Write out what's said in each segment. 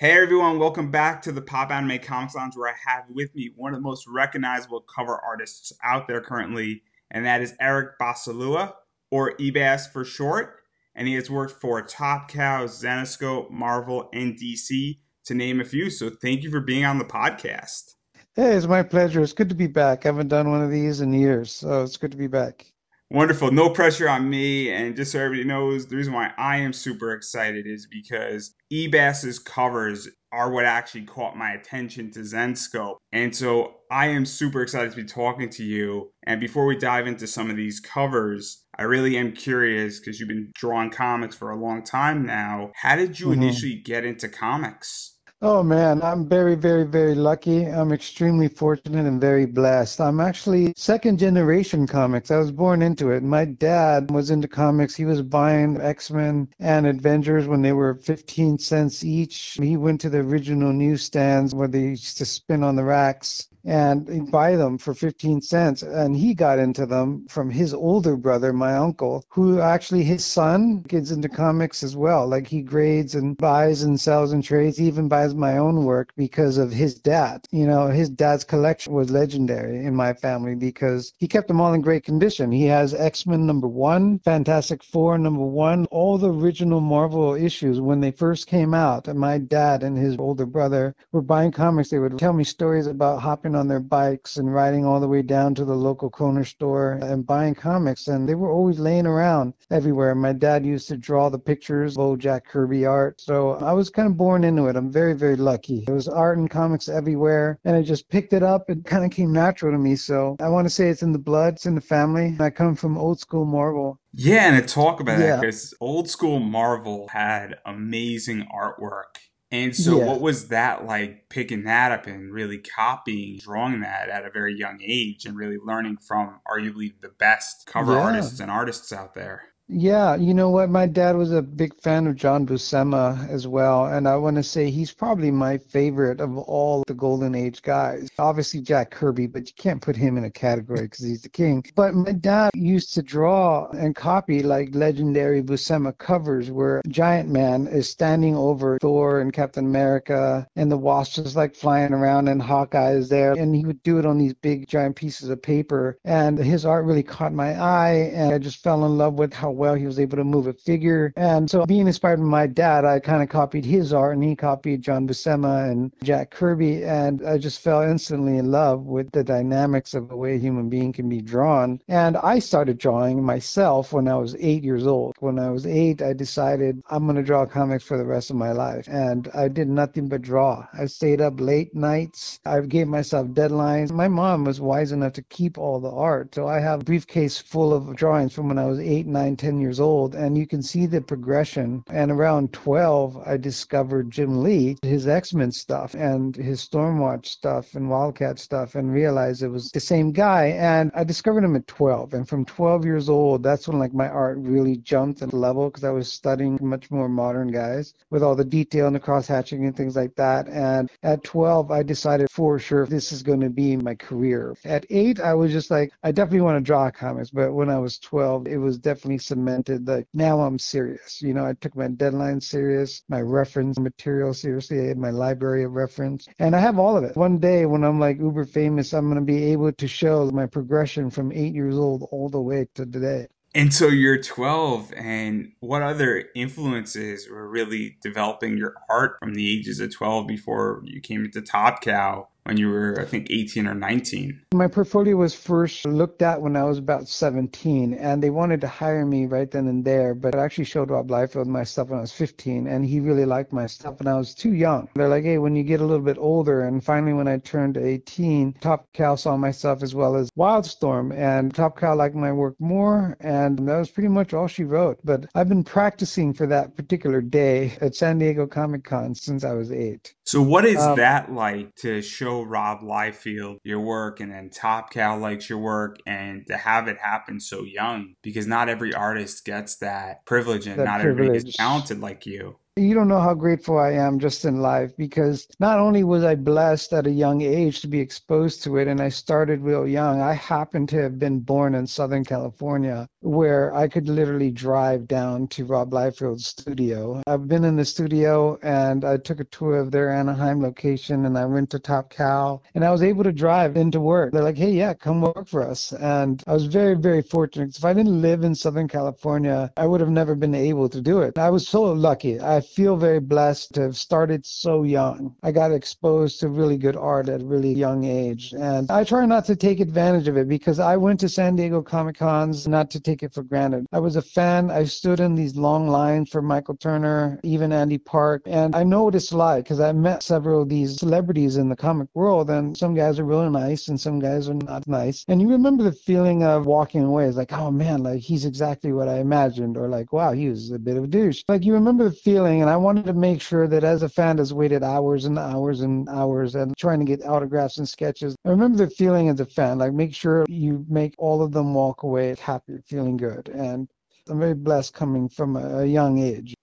Hey everyone, welcome back to the Pop Anime Comics Lounge where I have with me one of the most recognizable cover artists out there currently, and that is Eric Basaldua, or Ebass for short. And he has worked for Top Cow, Zenescope, Marvel, and DC, to name a few. So thank you for being on the podcast. Hey, it's my pleasure. It's good to be back. I haven't done one of these in years, so it's good to be back. Wonderful. No pressure on me. And just so everybody knows, the reason why I am super excited is because Ebass's covers are what actually caught my attention to Zenescope. And so I am super excited to be talking to you. And before we dive into some of these covers, I really am curious because you've been drawing comics for a long time now. How did you mm-hmm. initially get into comics? Oh man, I'm very, very, very lucky. I'm extremely fortunate and very blessed. I'm actually second generation comics. I was born into it. My dad was into comics. He was buying X Men and Avengers when they were 15 cents each. He went to the original newsstands where they used to spin on the racks and buy them for 15 cents. And he got into them from his older brother, my uncle, who actually his son gets into comics as well. Like he grades and buys and sells and trades, he even buys my own work because of his dad. You know, his dad's collection was legendary in my family because he kept them all in great condition. He has X Men number one, Fantastic Four number one, all the original Marvel issues when they first came out. And my dad and his older brother were buying comics. They would tell me stories about hopping on their bikes and riding all the way down to the local corner store and buying comics. And they were always laying around everywhere. My dad used to draw the pictures of old Jack Kirby art. So I was kind of born into it. I'm very, very lucky. There was art and comics everywhere. And I just picked it up. It kind of came natural to me. So I want to say it's in the blood, it's in the family. I come from old school Marvel. Yeah, and to talk about yeah. that, because old school Marvel had amazing artwork and so, yeah. what was that like picking that up and really copying, drawing that at a very young age and really learning from arguably the best cover yeah. artists and artists out there? Yeah, you know what? My dad was a big fan of John Buscema as well, and I want to say he's probably my favorite of all the Golden Age guys. Obviously Jack Kirby, but you can't put him in a category because he's the king. But my dad used to draw and copy like legendary Buscema covers where Giant Man is standing over Thor and Captain America, and the Wasp is like flying around, and Hawkeye is there, and he would do it on these big giant pieces of paper, and his art really caught my eye, and I just fell in love with how well he was able to move a figure. And so, being inspired by my dad, I kind of copied his art, and he copied John Buscema and Jack Kirby. And I just fell instantly in love with the dynamics of the way a human being can be drawn. And I started drawing myself when I was eight years old. When I was eight, I decided I'm going to draw comics for the rest of my life. And I did nothing but draw. I stayed up late nights. I gave myself deadlines. My mom was wise enough to keep all the art. So I have a briefcase full of drawings from when I was eight, nine, ten 10 years old, and you can see the progression. And around 12, I discovered Jim Lee, his X Men stuff, and his Stormwatch stuff, and Wildcat stuff, and realized it was the same guy. And I discovered him at 12. And from 12 years old, that's when like my art really jumped in level because I was studying much more modern guys with all the detail and the cross hatching and things like that. And at 12, I decided for sure this is going to be my career. At eight, I was just like, I definitely want to draw comics. But when I was 12, it was definitely some cemented that now I'm serious. You know, I took my deadline serious, my reference material seriously. My library of reference, and I have all of it. One day when I'm like uber famous, I'm going to be able to show my progression from eight years old all the way to today. And so you're 12, and what other influences were really developing your art from the ages of 12 before you came into Top Cow? When you were, I think, 18 or 19? My portfolio was first looked at when I was about 17, and they wanted to hire me right then and there. But I actually showed Rob Liefeld my stuff when I was 15, and he really liked my stuff, and I was too young. They're like, hey, when you get a little bit older, and finally when I turned 18, Top Cow saw my stuff as well as Wildstorm, and Top Cow liked my work more, and that was pretty much all she wrote. But I've been practicing for that particular day at San Diego Comic Con since I was eight. So, what is um, that like to show Rob Liefeld your work and then Top Cow likes your work and to have it happen so young? Because not every artist gets that privilege and that not privilege. everybody is talented like you. You don't know how grateful I am just in life because not only was I blessed at a young age to be exposed to it, and I started real young, I happened to have been born in Southern California where I could literally drive down to Rob Liefeld's studio. I've been in the studio and I took a tour of their Anaheim location and I went to Top Cow and I was able to drive into work. They're like, hey, yeah, come work for us. And I was very, very fortunate. If I didn't live in Southern California, I would have never been able to do it. I was so lucky. I feel very blessed to have started so young. I got exposed to really good art at a really young age. And I try not to take advantage of it because I went to San Diego Comic Cons not to take it for granted. I was a fan. I stood in these long lines for Michael Turner, even Andy Park. And I know what it's like because I met several of these celebrities in the comic world. And some guys are really nice and some guys are not nice. And you remember the feeling of walking away. It's like, oh man, like he's exactly what I imagined. Or like, wow, he was a bit of a douche. Like you remember the feeling. And I wanted to make sure that as a fan has waited hours and hours and hours and trying to get autographs and sketches, I remember the feeling as a fan. Like make sure you make all of them walk away happy, feeling good. And I'm very blessed coming from a young age.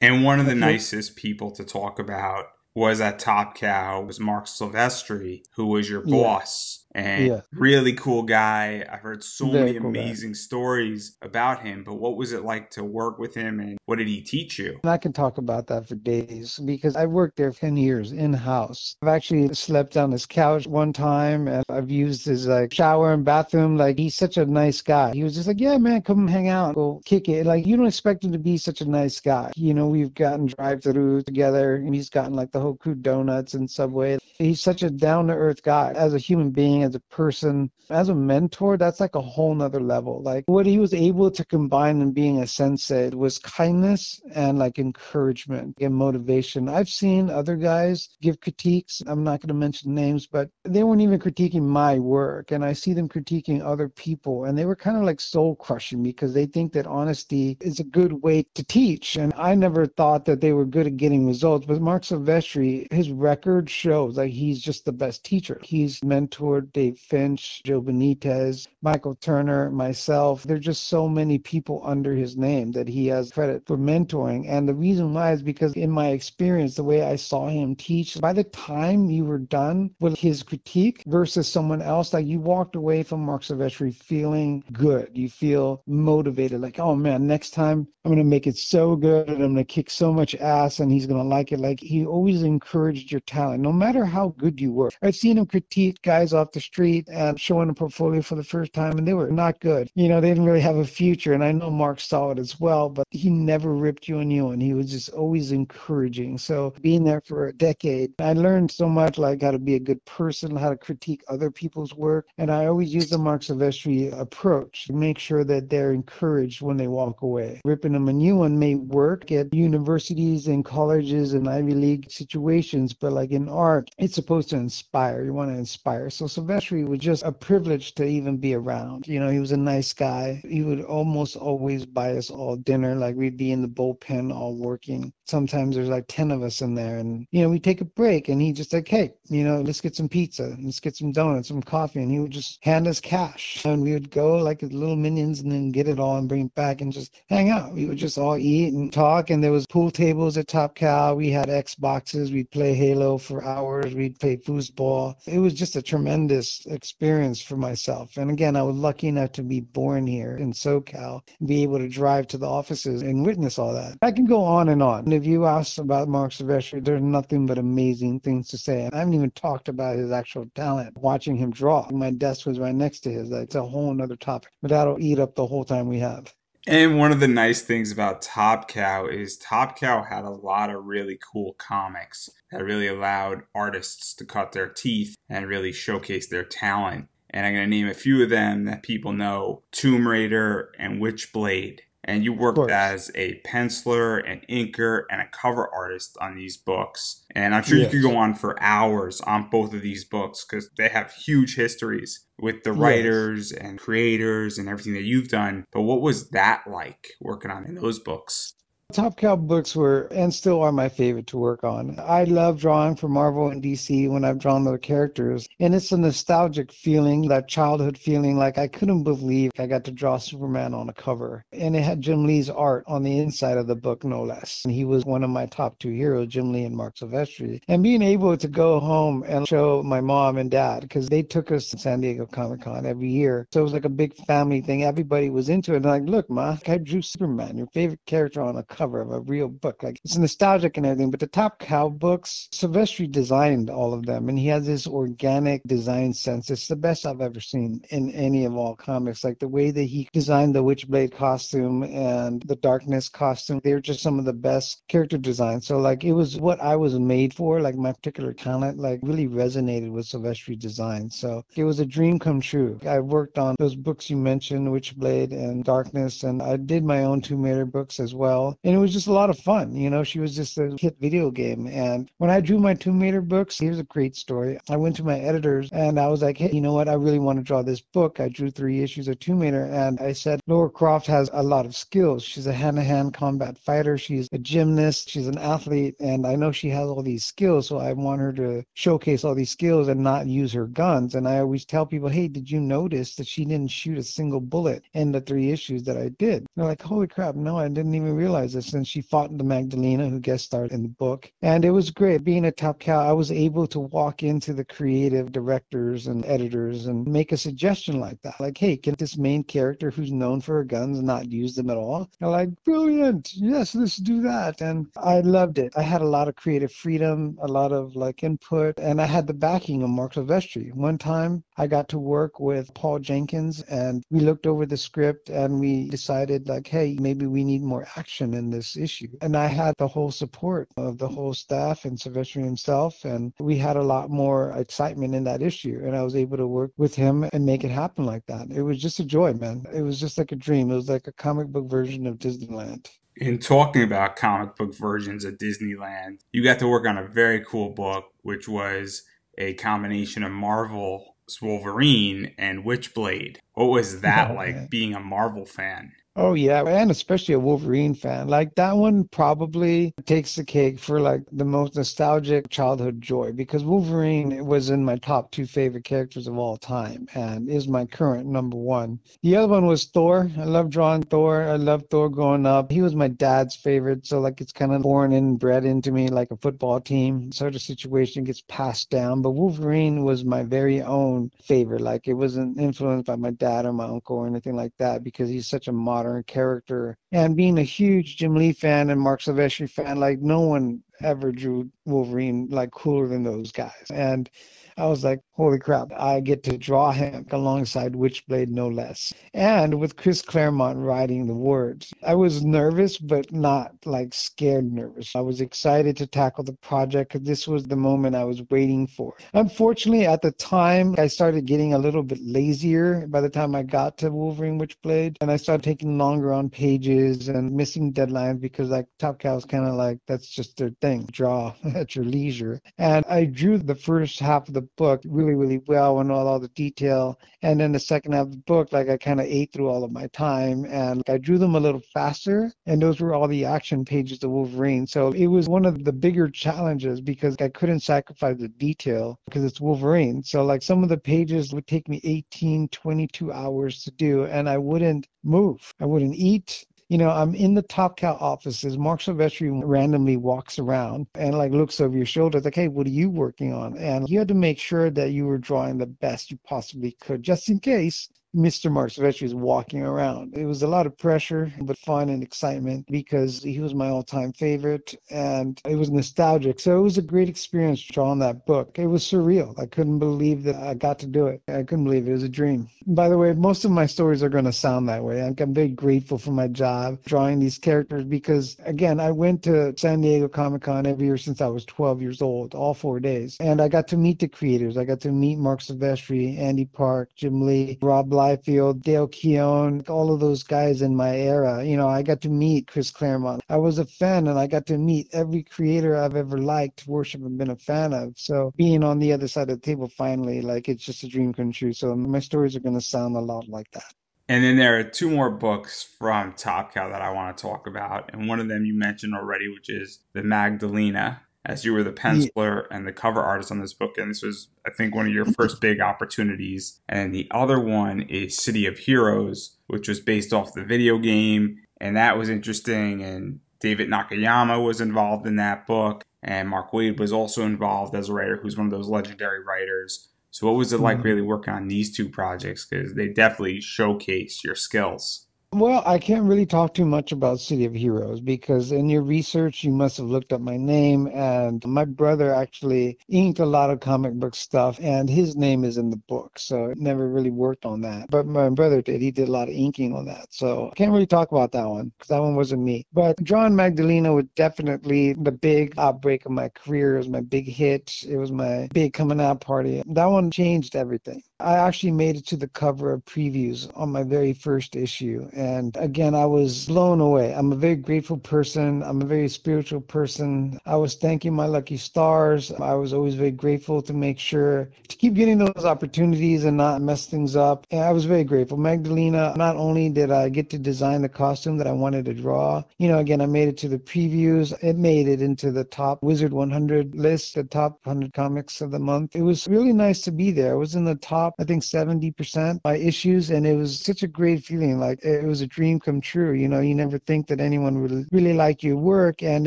And one of the nicest people to talk about was at Top Cow was Marc Silvestri, who was your boss. And yeah. really cool guy. I've heard so Very many cool amazing guy. stories about him. But what was it like to work with him, and what did he teach you? And I can talk about that for days because I worked there ten years in house. I've actually slept on his couch one time, and I've used his like shower and bathroom. Like he's such a nice guy. He was just like, "Yeah, man, come hang out, go kick it." Like you don't expect him to be such a nice guy. You know, we've gotten drive-through together, and he's gotten like the whole crew donuts and Subway. He's such a down-to-earth guy as a human being as a person, as a mentor, that's like a whole nother level. Like what he was able to combine in being a sensei was kindness and like encouragement and motivation. I've seen other guys give critiques. I'm not going to mention names, but they weren't even critiquing my work. And I see them critiquing other people. And they were kind of like soul crushing because they think that honesty is a good way to teach. And I never thought that they were good at getting results. But Marc Silvestri, his record shows like he's just the best teacher. He's mentored Dave Finch, Joe Benitez, Michael Turner, myself. There's just so many people under his name that he has credit for mentoring. And the reason why is because in my experience, the way I saw him teach, by the time you were done with his critique versus someone else, like you walked away from Marc Silvestri feeling good. You feel motivated, like, oh man, next time I'm going to make it so good and I'm going to kick so much ass and he's going to like it. Like he always encouraged your talent, no matter how good you were. I've seen him critique guys off the street and showing a portfolio for the first time, and they were not good. You know, they didn't really have a future. And I know Marc saw it as well, but he never ripped you a new one. He was just always encouraging. So being there for a decade, I learned so much like how to be a good person, how to critique other people's work. And I always use the Marc Silvestri approach to make sure that they're encouraged when they walk away. Ripping them a new one may work at universities and colleges and Ivy League situations, but like in art, it's supposed to inspire. You want to inspire. So Silvestri was just a privilege to even be around. You know, he was a nice guy. He would almost always buy us all dinner. Like we'd be in the bullpen all working. Sometimes there's like 10 of us in there and, you know, we take a break and he just like, hey, you know, let's get some pizza. Let's get some donuts, some coffee. And he would just hand us cash. And we would go like little minions and then get it all and bring it back and just hang out. We would just all eat and talk. And there was pool tables at Top Cow. We had Xboxes. We'd play Halo for hours. We'd play foosball. It was just a tremendous experience for myself. And again, I was lucky enough to be born here in SoCal be able to drive to the offices and witness all that. I can go on and on. And if you ask about Marc Silvestri, there's nothing but amazing things to say. I haven't even talked about his actual talent. Watching him draw, my desk was right next to his. That's a whole other topic, but that'll eat up the whole time we have. And one of the nice things about Top Cow is Top Cow had a lot of really cool comics that really allowed artists to cut their teeth and really showcase their talent. And I'm going to name a few of them that people know Tomb Raider and Witchblade and you worked as a penciler, an inker, and a cover artist on these books. And I'm sure yes. you could go on for hours on both of these books because they have huge histories with the writers yes. and creators and everything that you've done. But what was that like working on in those books? Top Cow books were and still are my favorite to work on. I love drawing for Marvel and DC when I've drawn their characters, and it's a nostalgic feeling, that childhood feeling like I couldn't believe I got to draw Superman on a cover. And it had Jim Lee's art on the inside of the book, no less. And he was one of my top two heroes, Jim Lee and Marc Silvestri. And being able to go home and show my mom and dad, because they took us to San Diego Comic Con every year. So it was like a big family thing. Everybody was into it. And like, look, Ma, I drew Superman, your favorite character on a cover of a real book. Like it's nostalgic and everything, but the top cow books, Silvestri designed all of them and he has this organic design sense. It's the best I've ever seen in any of all comics. Like the way that he designed the Witchblade costume and the Darkness costume, they're just some of the best character designs. So like it was what I was made for, like my particular talent, like really resonated with Silvestri design. So it was a dream come true. I worked on those books you mentioned, Witchblade and Darkness, and I did my own Tomb Raider books as well. And it was just a lot of fun. You know, she was just a hit video game. And when I drew my Tomb Raider books, here's a great story. I went to my editors and I was like, hey, you know what? I really want to draw this book. I drew three issues of Tomb Raider. And I said, Lara Croft has a lot of skills. She's a hand to hand combat fighter. She's a gymnast. She's an athlete. And I know she has all these skills. So I want her to showcase all these skills and not use her guns. And I always tell people, hey, did you notice that she didn't shoot a single bullet in the three issues that I did? And they're like, holy crap, no, I didn't even realize And she fought the Magdalena, who guest starred in the book. And it was great. Being a top cow, I was able to walk into the creative directors and editors and make a suggestion like that. Like, hey, can this main character who's known for her guns not use them at all? They're like, brilliant. Yes, let's do that. And I loved it. I had a lot of creative freedom, a lot of like input, and I had the backing of Marc Silvestri. One time I got to work with Paul Jenkins and we looked over the script and we decided like, hey, maybe we need more action in this issue. And I had the whole support of the whole staff and Silvestri himself. And we had a lot more excitement in that issue. And I was able to work with him and make it happen like that. It was just a joy, man. It was just like a dream. It was like a comic book version of Disneyland. In talking about comic book versions of Disneyland, you got to work on a very cool book, which was a combination of Marvel Wolverine and Witchblade. What was that oh, like man. being a Marvel fan? Oh yeah, and especially a Wolverine fan. Like that one probably takes the cake for like the most nostalgic childhood joy because Wolverine was in my top two favorite characters of all time and is my current number one. The other one was Thor. I love drawing Thor. I love Thor growing up. He was my dad's favorite, so like it's kind of born and bred into me like a football team sort of situation gets passed down. But Wolverine was my very own favorite. Like it wasn't influenced by my dad or my uncle or anything like that because he's such a modern modern character. And being a huge Jim Lee fan and Marc Silvestri fan, like no one ever drew Wolverine like cooler than those guys. And I was like, holy crap, I get to draw him alongside Witchblade, no less. And with Chris Claremont writing the words. I was nervous, but not like scared nervous. I was excited to tackle the project because this was the moment I was waiting for. Unfortunately, at the time, I started getting a little bit lazier by the time I got to Wolverine Witchblade. And I started taking longer on pages and missing deadlines because like Top Cow's kind of like, that's just their thing, draw at your leisure. And I drew the first half of the book really, really well and all, all the detail. And then the second half of the book, like I kind of ate through all of my time and I drew them a little faster. And those were all the action pages of Wolverine. So it was one of the bigger challenges because I couldn't sacrifice the detail because it's Wolverine. So like some of the pages would take me 18, 22 hours to do and I wouldn't move. I wouldn't eat you know, I'm in the Top Cow offices. Marc Silvestri randomly walks around and like looks over your shoulder, like, hey, what are you working on? And you had to make sure that you were drawing the best you possibly could, just in case Mr. Marc Silvestri was walking around. It was a lot of pressure, but fun and excitement because he was my all time favorite and it was nostalgic. So it was a great experience drawing that book. It was surreal. I couldn't believe that I got to do it. I couldn't believe it. It was a dream. By the way, most of my stories are going to sound that way. I'm very grateful for my job drawing these characters because, again, I went to San Diego Comic Con every year since I was 12 years old, all four days. And I got to meet the creators. I got to meet Marc Silvestri, Andy Park, Jim Lee, Rob Liefeld Liefeld, Dale Keown, all of those guys in my era. You know, I got to meet Chris Claremont. I was a fan and I got to meet every creator I've ever liked, worship, and been a fan of. So being on the other side of the table finally, like it's just a dream come true. So my stories are going to sound a lot like that. And then there are two more books from Top Cow that I want to talk about. And one of them you mentioned already, which is The Magdalena, as you were the penciler yeah. and the cover artist on this book. And this was, I think, one of your first big opportunities. And the other one is City of Heroes, which was based off the video game. And that was interesting. And David Nakayama was involved in that book. And Mark Waid was also involved as a writer, who's one of those legendary writers. So, what was it like mm-hmm. really working on these two projects? Because they definitely showcase your skills. Well, I can't really talk too much about City of Heroes because in your research, you must have looked up my name. And my brother actually inked a lot of comic book stuff, and his name is in the book. So it never really worked on that. But my brother did. He did a lot of inking on that. So I can't really talk about that one because that one wasn't me. But John Magdalena was definitely the big outbreak of my career. It was my big hit. It was my big coming out party. That one changed everything. I actually made it to the cover of previews on my very first issue. And again, I was blown away. I'm a very grateful person. I'm a very spiritual person. I was thanking my lucky stars. I was always very grateful to make sure to keep getting those opportunities and not mess things up. And I was very grateful. Magdalena, not only did I get to design the costume that I wanted to draw, you know, again, I made it to the previews. It made it into the top Wizard 100 list, the top 100 comics of the month. It was really nice to be there. I was in the top top, I think 70% by issues. And it was such a great feeling. Like it was a dream come true. You know, you never think that anyone would really like your work. And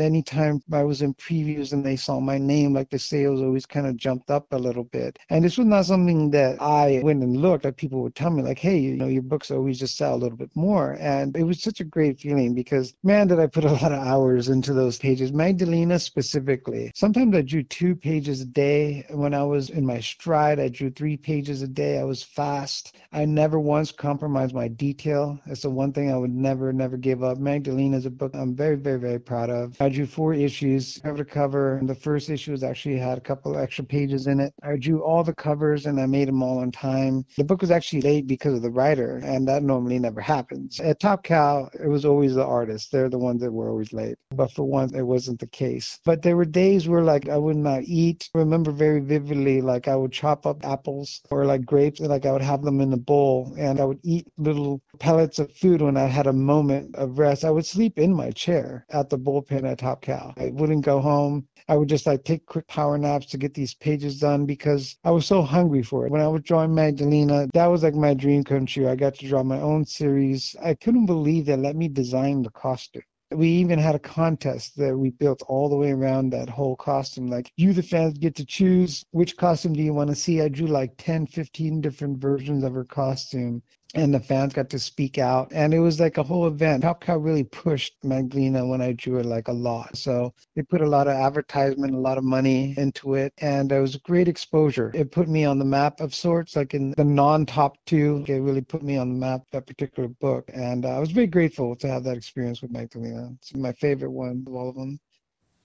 anytime I was in previews and they saw my name, like the sales always kind of jumped up a little bit. And this was not something that I went and looked like people would tell me like, Hey, you know, your books always just sell a little bit more. And it was such a great feeling because man, did I put a lot of hours into those pages. Magdalena specifically. Sometimes I drew two pages a day. When I was in my stride, I drew three pages a day. I was fast. I never once compromised my detail. That's the one thing I would never, never give up. Magdalena is a book I'm very, very, very proud of. I drew four issues, cover to cover. And the first issue was actually had a couple extra pages in it. I drew all the covers and I made them all on time. The book was actually late because of the writer, and that normally never happens. At Top Cow, it was always the artists. They're the ones that were always late. But for once, it wasn't the case. But there were days where like I would not eat. I remember very vividly, like I would chop up apples or like grapes, like I would have them in a bowl and I would eat little pellets of food when I had a moment of rest. I would sleep in my chair at the bullpen at Top Cow. I wouldn't go home. I would just like take quick power naps to get these pages done because I was so hungry for it. When I was drawing Magdalena, that was like my dream come true. I got to draw my own series. I couldn't believe they let me design the costume. We even had a contest that we built all the way around that whole costume. Like, you, the fans, get to choose which costume do you want to see. I drew like 10, 15 different versions of her costume and the fans got to speak out. And it was like a whole event. Top cow really pushed magdalena when i drew it like a lot. So they put a lot of advertisement a lot of money into it and it was great exposure. It put me on the map of sorts like in the non-top two. It really put me on the map that particular book. And uh, i was very grateful to have that experience with magdalena. It's my favorite one of all of them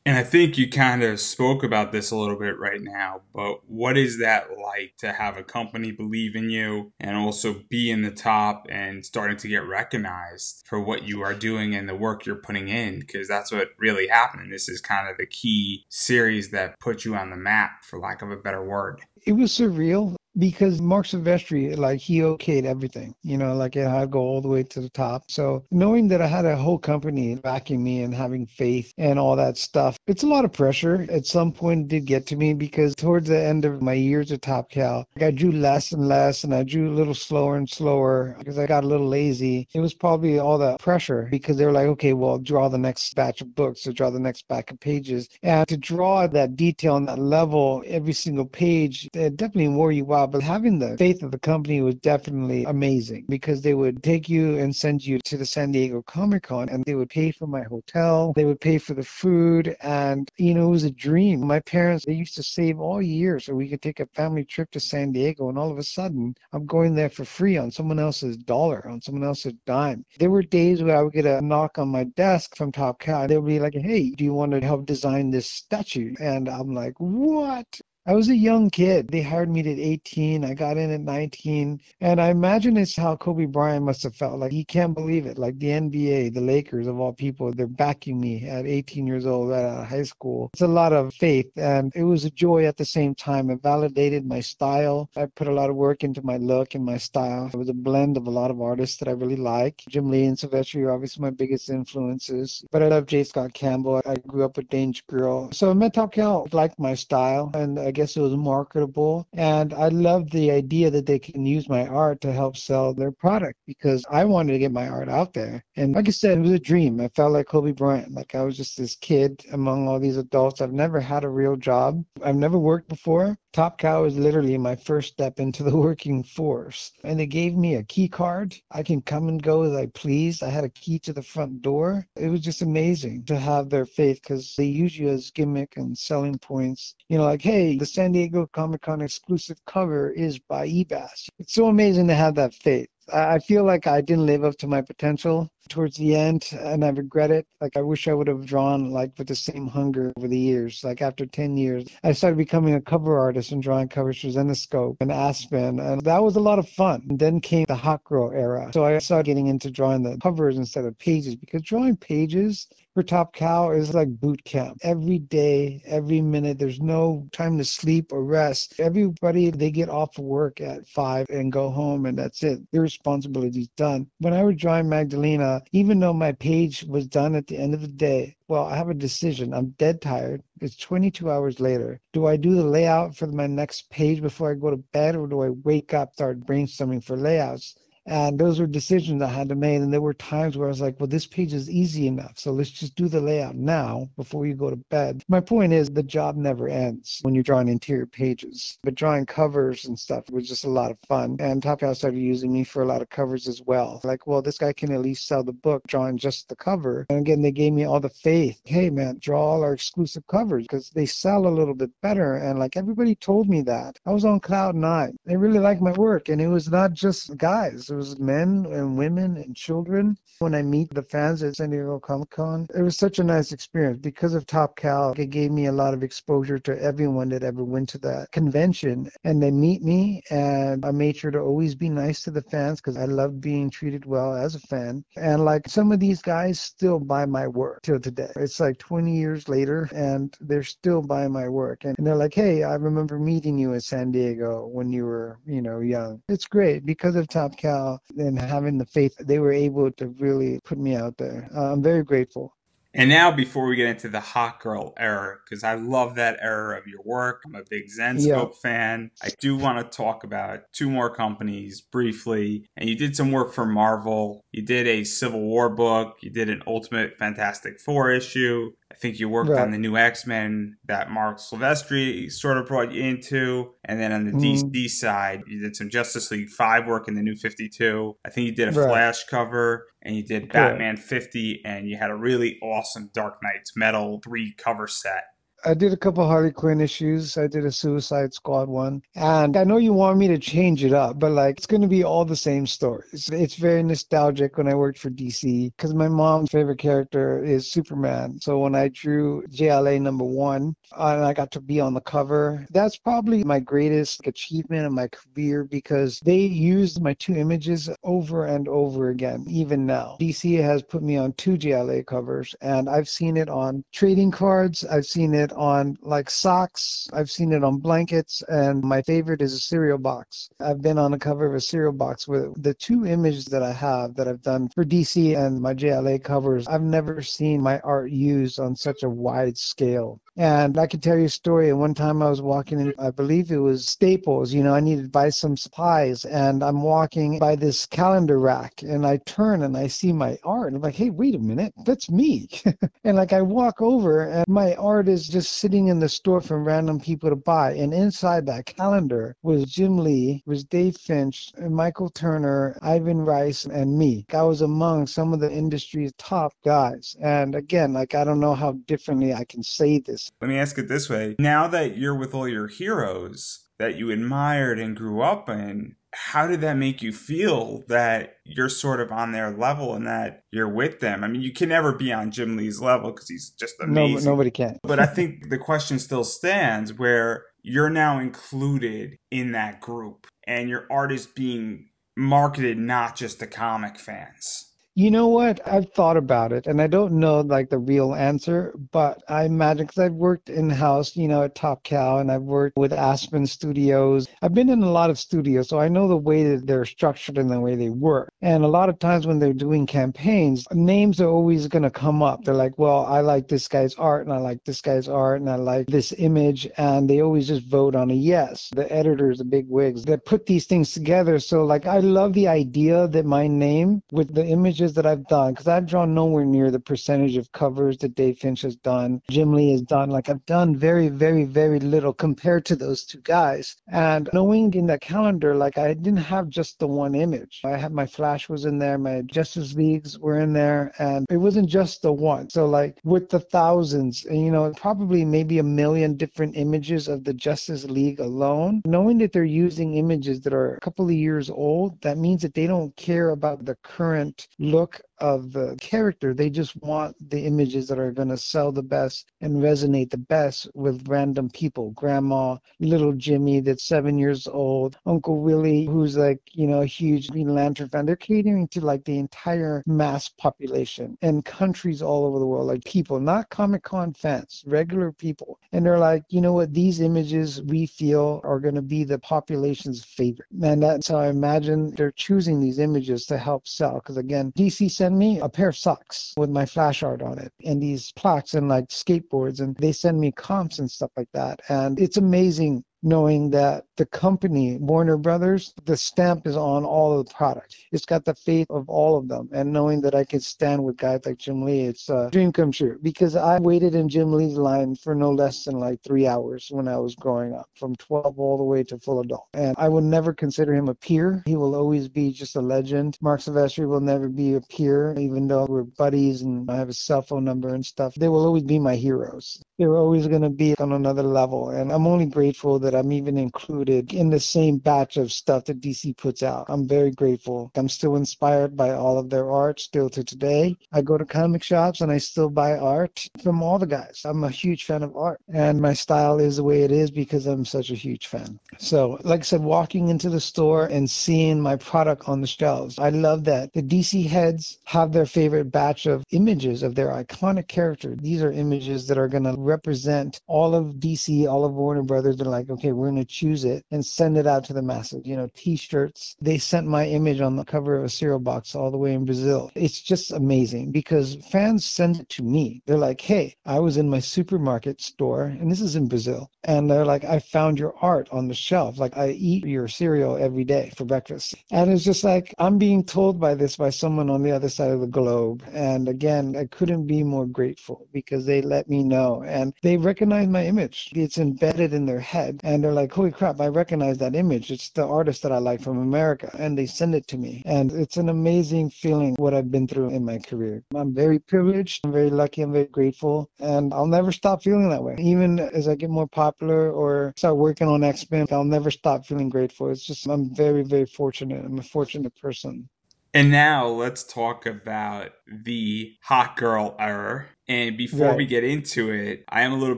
and I think you kind of spoke about this a little bit right now, but what is that like to have a company believe in you and also be in the top and starting to get recognized for what you are doing and the work you're putting in? Because that's what really happened. This is kind of the key series that put you on the map, for lack of a better word. It was surreal because Marc Silvestri, like he okayed everything, you know, like to go all the way to the top. So knowing that I had a whole company backing me and having faith and all that stuff, it's a lot of pressure. At some point it did get to me because towards the end of my years at Top Cow, I drew less and less and I drew a little slower and slower because I got a little lazy. It was probably all the pressure because they were like, okay, well, draw the next batch of books or draw the next batch of pages. And to draw that detail and that level every single page, it definitely wore you out but having the faith of the company was definitely amazing because they would take you and send you to the San Diego Comic Con and they would pay for my hotel, they would pay for the food, and you know, it was a dream. My parents, they used to save all year so we could take a family trip to San Diego, and all of a sudden, I'm going there for free on someone else's dollar, on someone else's dime. There were days where I would get a knock on my desk from Top Cow. They would be like, hey, do you want to help design this statue? And I'm like, what? I was a young kid. They hired me at 18. I got in at 19. And I imagine it's how Kobe Bryant must have felt. Like he can't believe it. Like the NBA, the Lakers of all people, they're backing me at 18 years old out of uh, high school. It's a lot of faith. And it was a joy at the same time. It validated my style. I put a lot of work into my look and my style. It was a blend of a lot of artists that I really like. Jim Lee and Silvestri are obviously my biggest influences. But I love J. Scott Campbell. I grew up with Danger Girl. So I met Cow, liked my style, and I guess it was marketable. And I loved the idea that they can use my art to help sell their product because I wanted to get my art out there. And like I said, it was a dream. I felt like Kobe Bryant. Like I was just this kid among all these adults. I've never had a real job. I've never worked before. Top Cow is literally my first step into the working force. And they gave me a key card. I can come and go as I please. I had a key to the front door. It was just amazing to have their faith because they use you as gimmick and selling points. You know, like, hey, the San Diego Comic Con exclusive cover is by Ebass. It's so amazing to have that faith. I feel like I didn't live up to my potential towards the end and I regret it. Like I wish I would have drawn like with the same hunger over the years. Like after 10 years, I started becoming a cover artist and drawing covers for Zenescope and Aspen. And that was a lot of fun. And then came the hot girl era. So I started getting into drawing the covers instead of pages because drawing pages for Top Cow is like boot camp. Every day, every minute, there's no time to sleep or rest. Everybody, they get off work at five and go home, and that's it. Their responsibility is done. When I was drawing Magdalena, even though my page was done at the end of the day, well, I have a decision. I'm dead tired. It's 22 hours later. Do I do the layout for my next page before I go to bed, or do I wake up, start brainstorming for layouts? And those were decisions I had to make. And there were times where I was like, well, this page is easy enough. So let's just do the layout now before you go to bed. My point is the job never ends when you're drawing interior pages. But drawing covers and stuff was just a lot of fun. And Top Cow started using me for a lot of covers as well. Like, well, this guy can at least sell the book drawing just the cover. And again, they gave me all the faith. Hey, man, draw all our exclusive covers because they sell a little bit better. And like everybody told me that. I was on cloud nine. They really liked my work. And it was not just guys was men and women and children. When I meet the fans at San Diego Comic Con, it was such a nice experience because of Top Cow. It gave me a lot of exposure to everyone that ever went to that convention, and they meet me. And I made sure to always be nice to the fans because I love being treated well as a fan. And like some of these guys still buy my work till today. It's like 20 years later, and they're still buying my work. And they're like, "Hey, I remember meeting you in San Diego when you were, you know, young." It's great because of Top Cow and having the faith, they were able to really put me out there. Uh, I'm very grateful. And now, before we get into the hot girl era, because I love that era of your work, I'm a big Zenescope yeah. fan. I do want to talk about two more companies briefly. And you did some work for Marvel. You did a Civil War book. You did an Ultimate Fantastic Four issue. I think you worked right. on the new X Men that Marc Silvestri sort of brought you into. And then on the mm. DC side, you did some Justice League 5 work in the new 52. I think you did a right. Flash cover and you did Batman 50 and you had a really awesome Dark Nights Metal 3 cover set. I did a couple Harley Quinn issues. I did a Suicide Squad one. And I know you want me to change it up, but like it's going to be all the same stories. It's very nostalgic when I worked for DC because my mom's favorite character is Superman. So when I drew JLA number one and I got to be on the cover, that's probably my greatest achievement in my career because they used my two images over and over again, even now. DC has put me on two JLA covers and I've seen it on trading cards. I've seen it on like socks. I've seen it on blankets, and my favorite is a cereal box. I've been on the cover of a cereal box with the two images that I have that I've done for DC and my JLA covers. I've never seen my art used on such a wide scale. And I can tell you a story. One time I was walking in, I believe it was Staples, you know, I needed to buy some supplies. And I'm walking by this calendar rack and I turn and I see my art. I'm like, hey, wait a minute, that's me. and like I walk over and my art is just sitting in the store for random people to buy. And inside that calendar was Jim Lee, was Dave Finch, Michael Turner, Ivan Reis, and me. I was among some of the industry's top guys. And again, like I don't know how differently I can say this let me ask it this way. Now that you're with all your heroes that you admired and grew up in, how did that make you feel that you're sort of on their level and that you're with them? I mean, you can never be on Jim Lee's level because he's just amazing. No, nobody can. but I think the question still stands where you're now included in that group and your art is being marketed not just to comic fans? You know what? I've thought about it and I don't know like the real answer, but I imagine because I've worked in house, you know, at Top Cow and I've worked with Aspen Studios. I've been in a lot of studios, so I know the way that they're structured and the way they work. And a lot of times when they're doing campaigns, names are always going to come up. They're like, well, I like this guy's art and I like this guy's art and I like this image. And they always just vote on a yes. The editors, the big wigs that put these things together. So, like, I love the idea that my name with the images that I've done, because I've drawn nowhere near the percentage of covers that Dave Finch has done, Jim Lee has done. Like I've done very, very, very little compared to those two guys. And knowing in that calendar, like I didn't have just the one image. I had my Flash was in there, my Justice Leagues were in there, and it wasn't just the one. So like with the thousands, you know, probably maybe a million different images of the Justice League alone, knowing that they're using images that are a couple of years old, that means that they don't care about the current look of the character. They just want the images that are going to sell the best and resonate the best with random people. Grandma, little Jimmy that's seven years old, Uncle Willie, who's like, you know, a huge Green Lantern fan. They're catering to like the entire mass population and countries all over the world, like people, not Comic Con fans, regular people. And they're like, you know what, these images we feel are going to be the population's favorite. And that's how I imagine they're choosing these images to help sell. Because again, DC send me a pair of socks with my flash art on it and these plaques and like skateboards and they send me comps and stuff like that. And it's amazing knowing that the company, Warner Brothers, the stamp is on all of the products. It's got the faith of all of them. And knowing that I can stand with guys like Jim Lee, it's a dream come true because I waited in Jim Lee's line for no less than like three hours when I was growing up, from 12 all the way to full adult. And I would never consider him a peer. He will always be just a legend. Marc Silvestri will never be a peer, even though we're buddies and I have his cell phone number and stuff. They will always be my heroes. They're always going to be on another level. And I'm only grateful that I'm even included in the same batch of stuff that DC puts out. I'm very grateful. I'm still inspired by all of their art still to today. I go to comic shops and I still buy art from all the guys. I'm a huge fan of art and my style is the way it is because I'm such a huge fan. So, like I said, walking into the store and seeing my product on the shelves, I love that. The DC heads have their favorite batch of images of their iconic character. These are images that are going to represent all of DC, all of Warner Brothers. They're like, okay, we're going to choose it and send it out to the masses. You know, T-shirts. They sent my image on the cover of a cereal box all the way in Brazil. It's just amazing because fans send it to me. They're like, hey, I was in my supermarket store, and this is in Brazil, and they're like, I found your art on the shelf. Like I eat your cereal every day for breakfast, and it's just like I'm being told by this by someone on the other side of the globe. And again, I couldn't be more grateful because they let me know and they recognize my image. It's embedded in their head, and they're like, holy crap, I recognize that image. It's the artist that I like from America. And they send it to me. And it's an amazing feeling what I've been through in my career. I'm very privileged. I'm very lucky. I'm very grateful. And I'll never stop feeling that way. Even as I get more popular or start working on X Men, I'll never stop feeling grateful. It's just, I'm very, very fortunate. I'm a fortunate person. And now let's talk about the hot girl error. And before right. we get into it, I am a little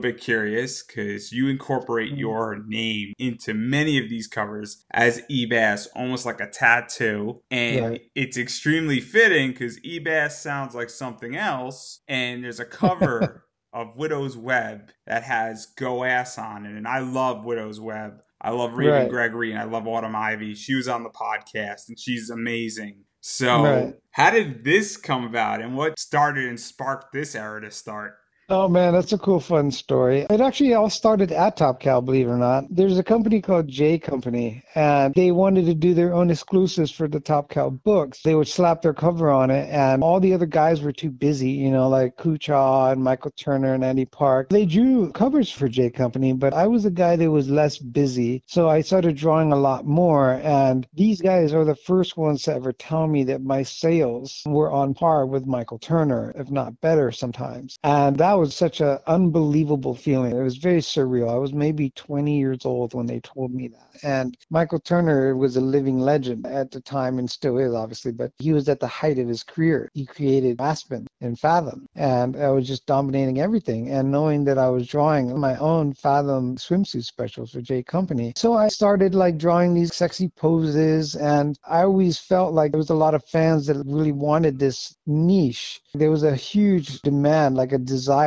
bit curious because you incorporate mm-hmm. your name into many of these covers as Ebass, almost like a tattoo. And right. it's extremely fitting because Ebass sounds like something else. And there's a cover of Widow's Web that has Go Ass on it. And I love Widow's Web. I love Raven right. Gregory and I love Autumn Ivy. She was on the podcast and she's amazing. So, right. how did this come about and what started and sparked this era to start? Oh man, that's a cool, fun story. It actually all started at Top Cow, believe it or not. There's a company called J Company, and they wanted to do their own exclusives for the Top Cow books. They would slap their cover on it, and all the other guys were too busy, you know, like Kuchar and Michael Turner and Andy Park. They drew covers for J Company, but I was a guy that was less busy, so I started drawing a lot more. And these guys are the first ones to ever tell me that my sales were on par with Michael Turner, if not better sometimes. And that was such an unbelievable feeling. It was very surreal. I was maybe 20 years old when they told me that. And Michael Turner was a living legend at the time and still is, obviously, but he was at the height of his career. He created Aspen and Fathom, and I was just dominating everything. And knowing that I was drawing my own Fathom swimsuit specials for J Company. So I started like drawing these sexy poses, and I always felt like there was a lot of fans that really wanted this niche. There was a huge demand, like a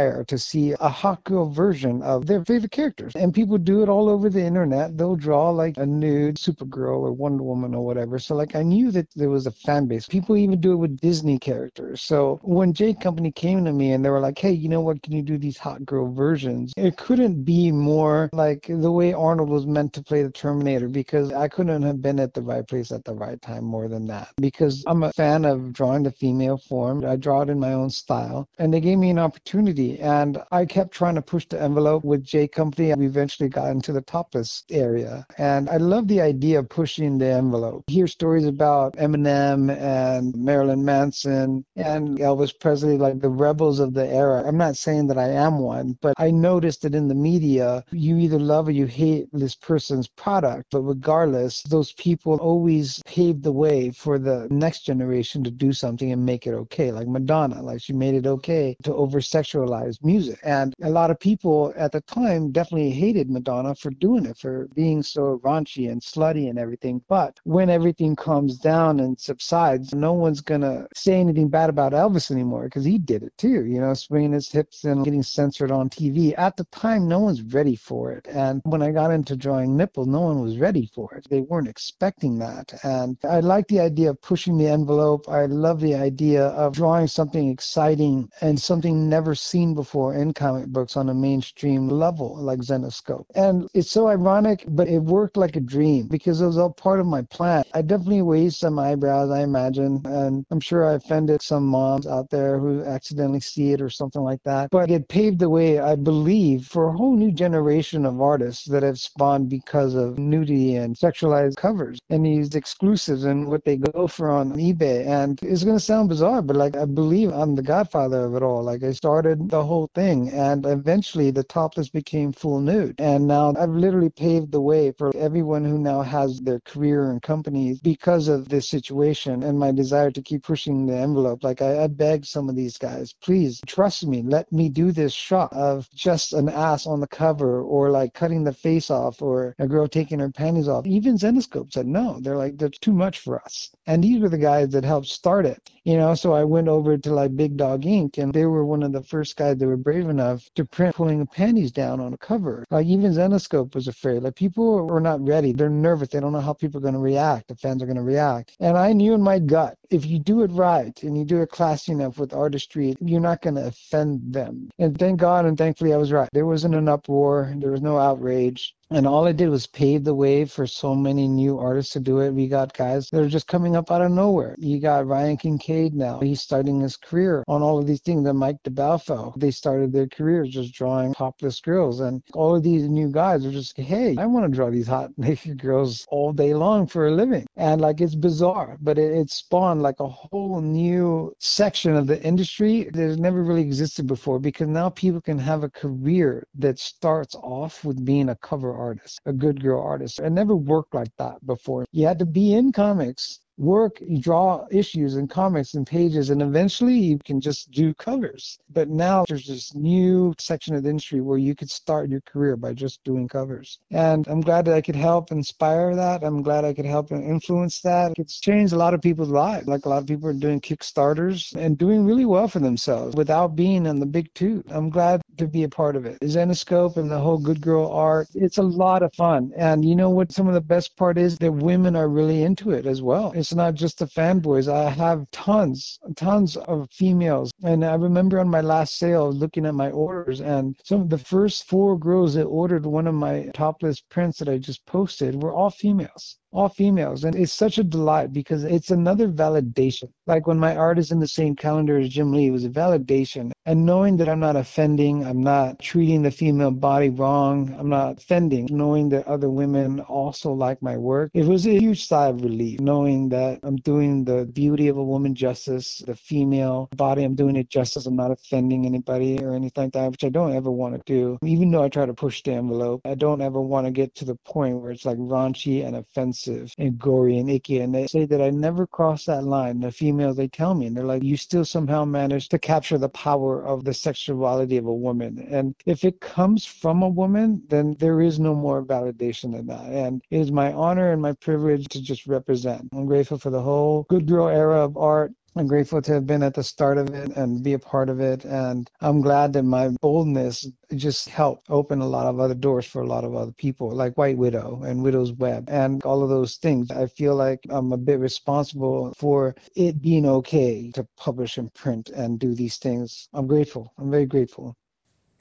desire to see a hot girl version of their favorite characters. And people do it all over the internet. They'll draw like a nude Supergirl or Wonder Woman or whatever. So like I knew that there was a fan base. People even do it with Disney characters. So when J Company came to me and they were like, "Hey, you know what? Can you do these hot girl versions?" It couldn't be more like the way Arnold was meant to play the Terminator because I couldn't have been at the right place at the right time more than that. Because I'm a fan of drawing the female form. I draw it in my own style, and they gave me an opportunity, and I kept trying to push the envelope with J Company. We eventually got into the topless area, and I love the idea of pushing the envelope. Hear stories about Eminem and Marilyn Manson and Elvis Presley, like the rebels of the era. I'm not saying that I am one, but I noticed that in the media, you either love or you hate this person's product. But regardless, those people always paved the way for the next generation to do something and make it okay. Like Madonna, like she made it okay to over sexualize music. And a lot of people at the time definitely hated Madonna for doing it, for being so raunchy and slutty and everything. But when everything calms down and subsides, no one's going to say anything bad about Elvis anymore because he did it too, you know, swinging his hips and getting censored on TV. At the time, no one's ready for it. And when I got into drawing nipples, no one was ready for it. They weren't expecting that. And I like the idea of pushing the envelope. I love the idea of drawing something exciting and something never seen before in comic books on a mainstream level like Zenescope. And it's so ironic, but it worked like a dream because it was all part of my plan. I definitely raised some eyebrows, I imagine, and I'm sure I offended some moms out there who accidentally see it or something like that. But it paved the way, I believe, for a whole new generation of artists that have spawned because of nudity and sexualized covers and these exclusives and what they go for on eBay. And it's going to sound bizarre, but like I believe I'm the godfather of it all. Like I started the whole thing and eventually the topless became full nude. And now I've literally paved the way for everyone who now has their career and companies because of this situation and my desire to keep pushing the envelope. Like I, I beg some of these guys, please trust me, let me do this shot of just an ass on the cover or like cutting the face off or a girl taking her panties off. Even Zenescope said no. They're like, that's too much for us. And these were the guys that helped start it. You know, so I went over to like Big Dog Ink and they were one of the first that were brave enough to print pulling panties down on a cover. Like even Zenescope was afraid. Like people were not ready. They're nervous. They don't know how people are going to react. The fans are going to react. And I knew in my gut, if you do it right and you do it classy enough with artistry, you're not going to offend them. And thank God and thankfully I was right. There wasn't an uproar. There was no outrage. And all I did was pave the way for so many new artists to do it. We got guys that are just coming up out of nowhere. You got Ryan Kincaid now. He's starting his career on all of these things. And Mike DeBalfo, they started their careers just drawing topless girls. And all of these new guys are just, hey, I want to draw these hot naked girls all day long for a living. And like it's bizarre, but it, it spawned like a whole new section of the industry that has never really existed before because now people can have a career that starts off with being a cover artist, a good girl artist. It never worked like that before. You had to be in comics work, you draw issues and comics and pages, and eventually you can just do covers. But now there's this new section of the industry where you could start your career by just doing covers. And I'm glad that I could help inspire that. I'm glad I could help influence that. It's changed a lot of people's lives. Like a lot of people are doing Kickstarters and doing really well for themselves without being on the big two. I'm glad to be a part of it. Zenescope and the whole good girl art, it's a lot of fun. And you know what some of the best part is? That women are really into it as well. It's not just the fanboys. I have tons, tons of females. And I remember on my last sale looking at my orders and some of the first four girls that ordered one of my topless prints that I just posted were all females. All females. And it's such a delight because it's another validation. Like when my art is in the same calendar as Jim Lee, it was a validation. And knowing that I'm not offending, I'm not treating the female body wrong, I'm not offending, knowing that other women also like my work, it was a huge sigh of relief knowing that I'm doing the beauty of a woman justice, the female body, I'm doing it justice. I'm not offending anybody or anything like that, which I don't ever want to do. Even though I try to push the envelope, I don't ever want to get to the point where it's like raunchy and offensive and gory and icky. And they say that I never cross that line. The females, they tell me, and they're like, you still somehow manage to capture the power of the sexuality of a woman. And if it comes from a woman, then there is no more validation than that. And it is my honor and my privilege to just represent. I'm grateful for the whole good girl era of art I'm grateful to have been at the start of it and be a part of it. And I'm glad that my boldness just helped open a lot of other doors for a lot of other people, like White Widow and Widow's Web and all of those things. I feel like I'm a bit responsible for it being okay to publish and print and do these things. I'm grateful. I'm very grateful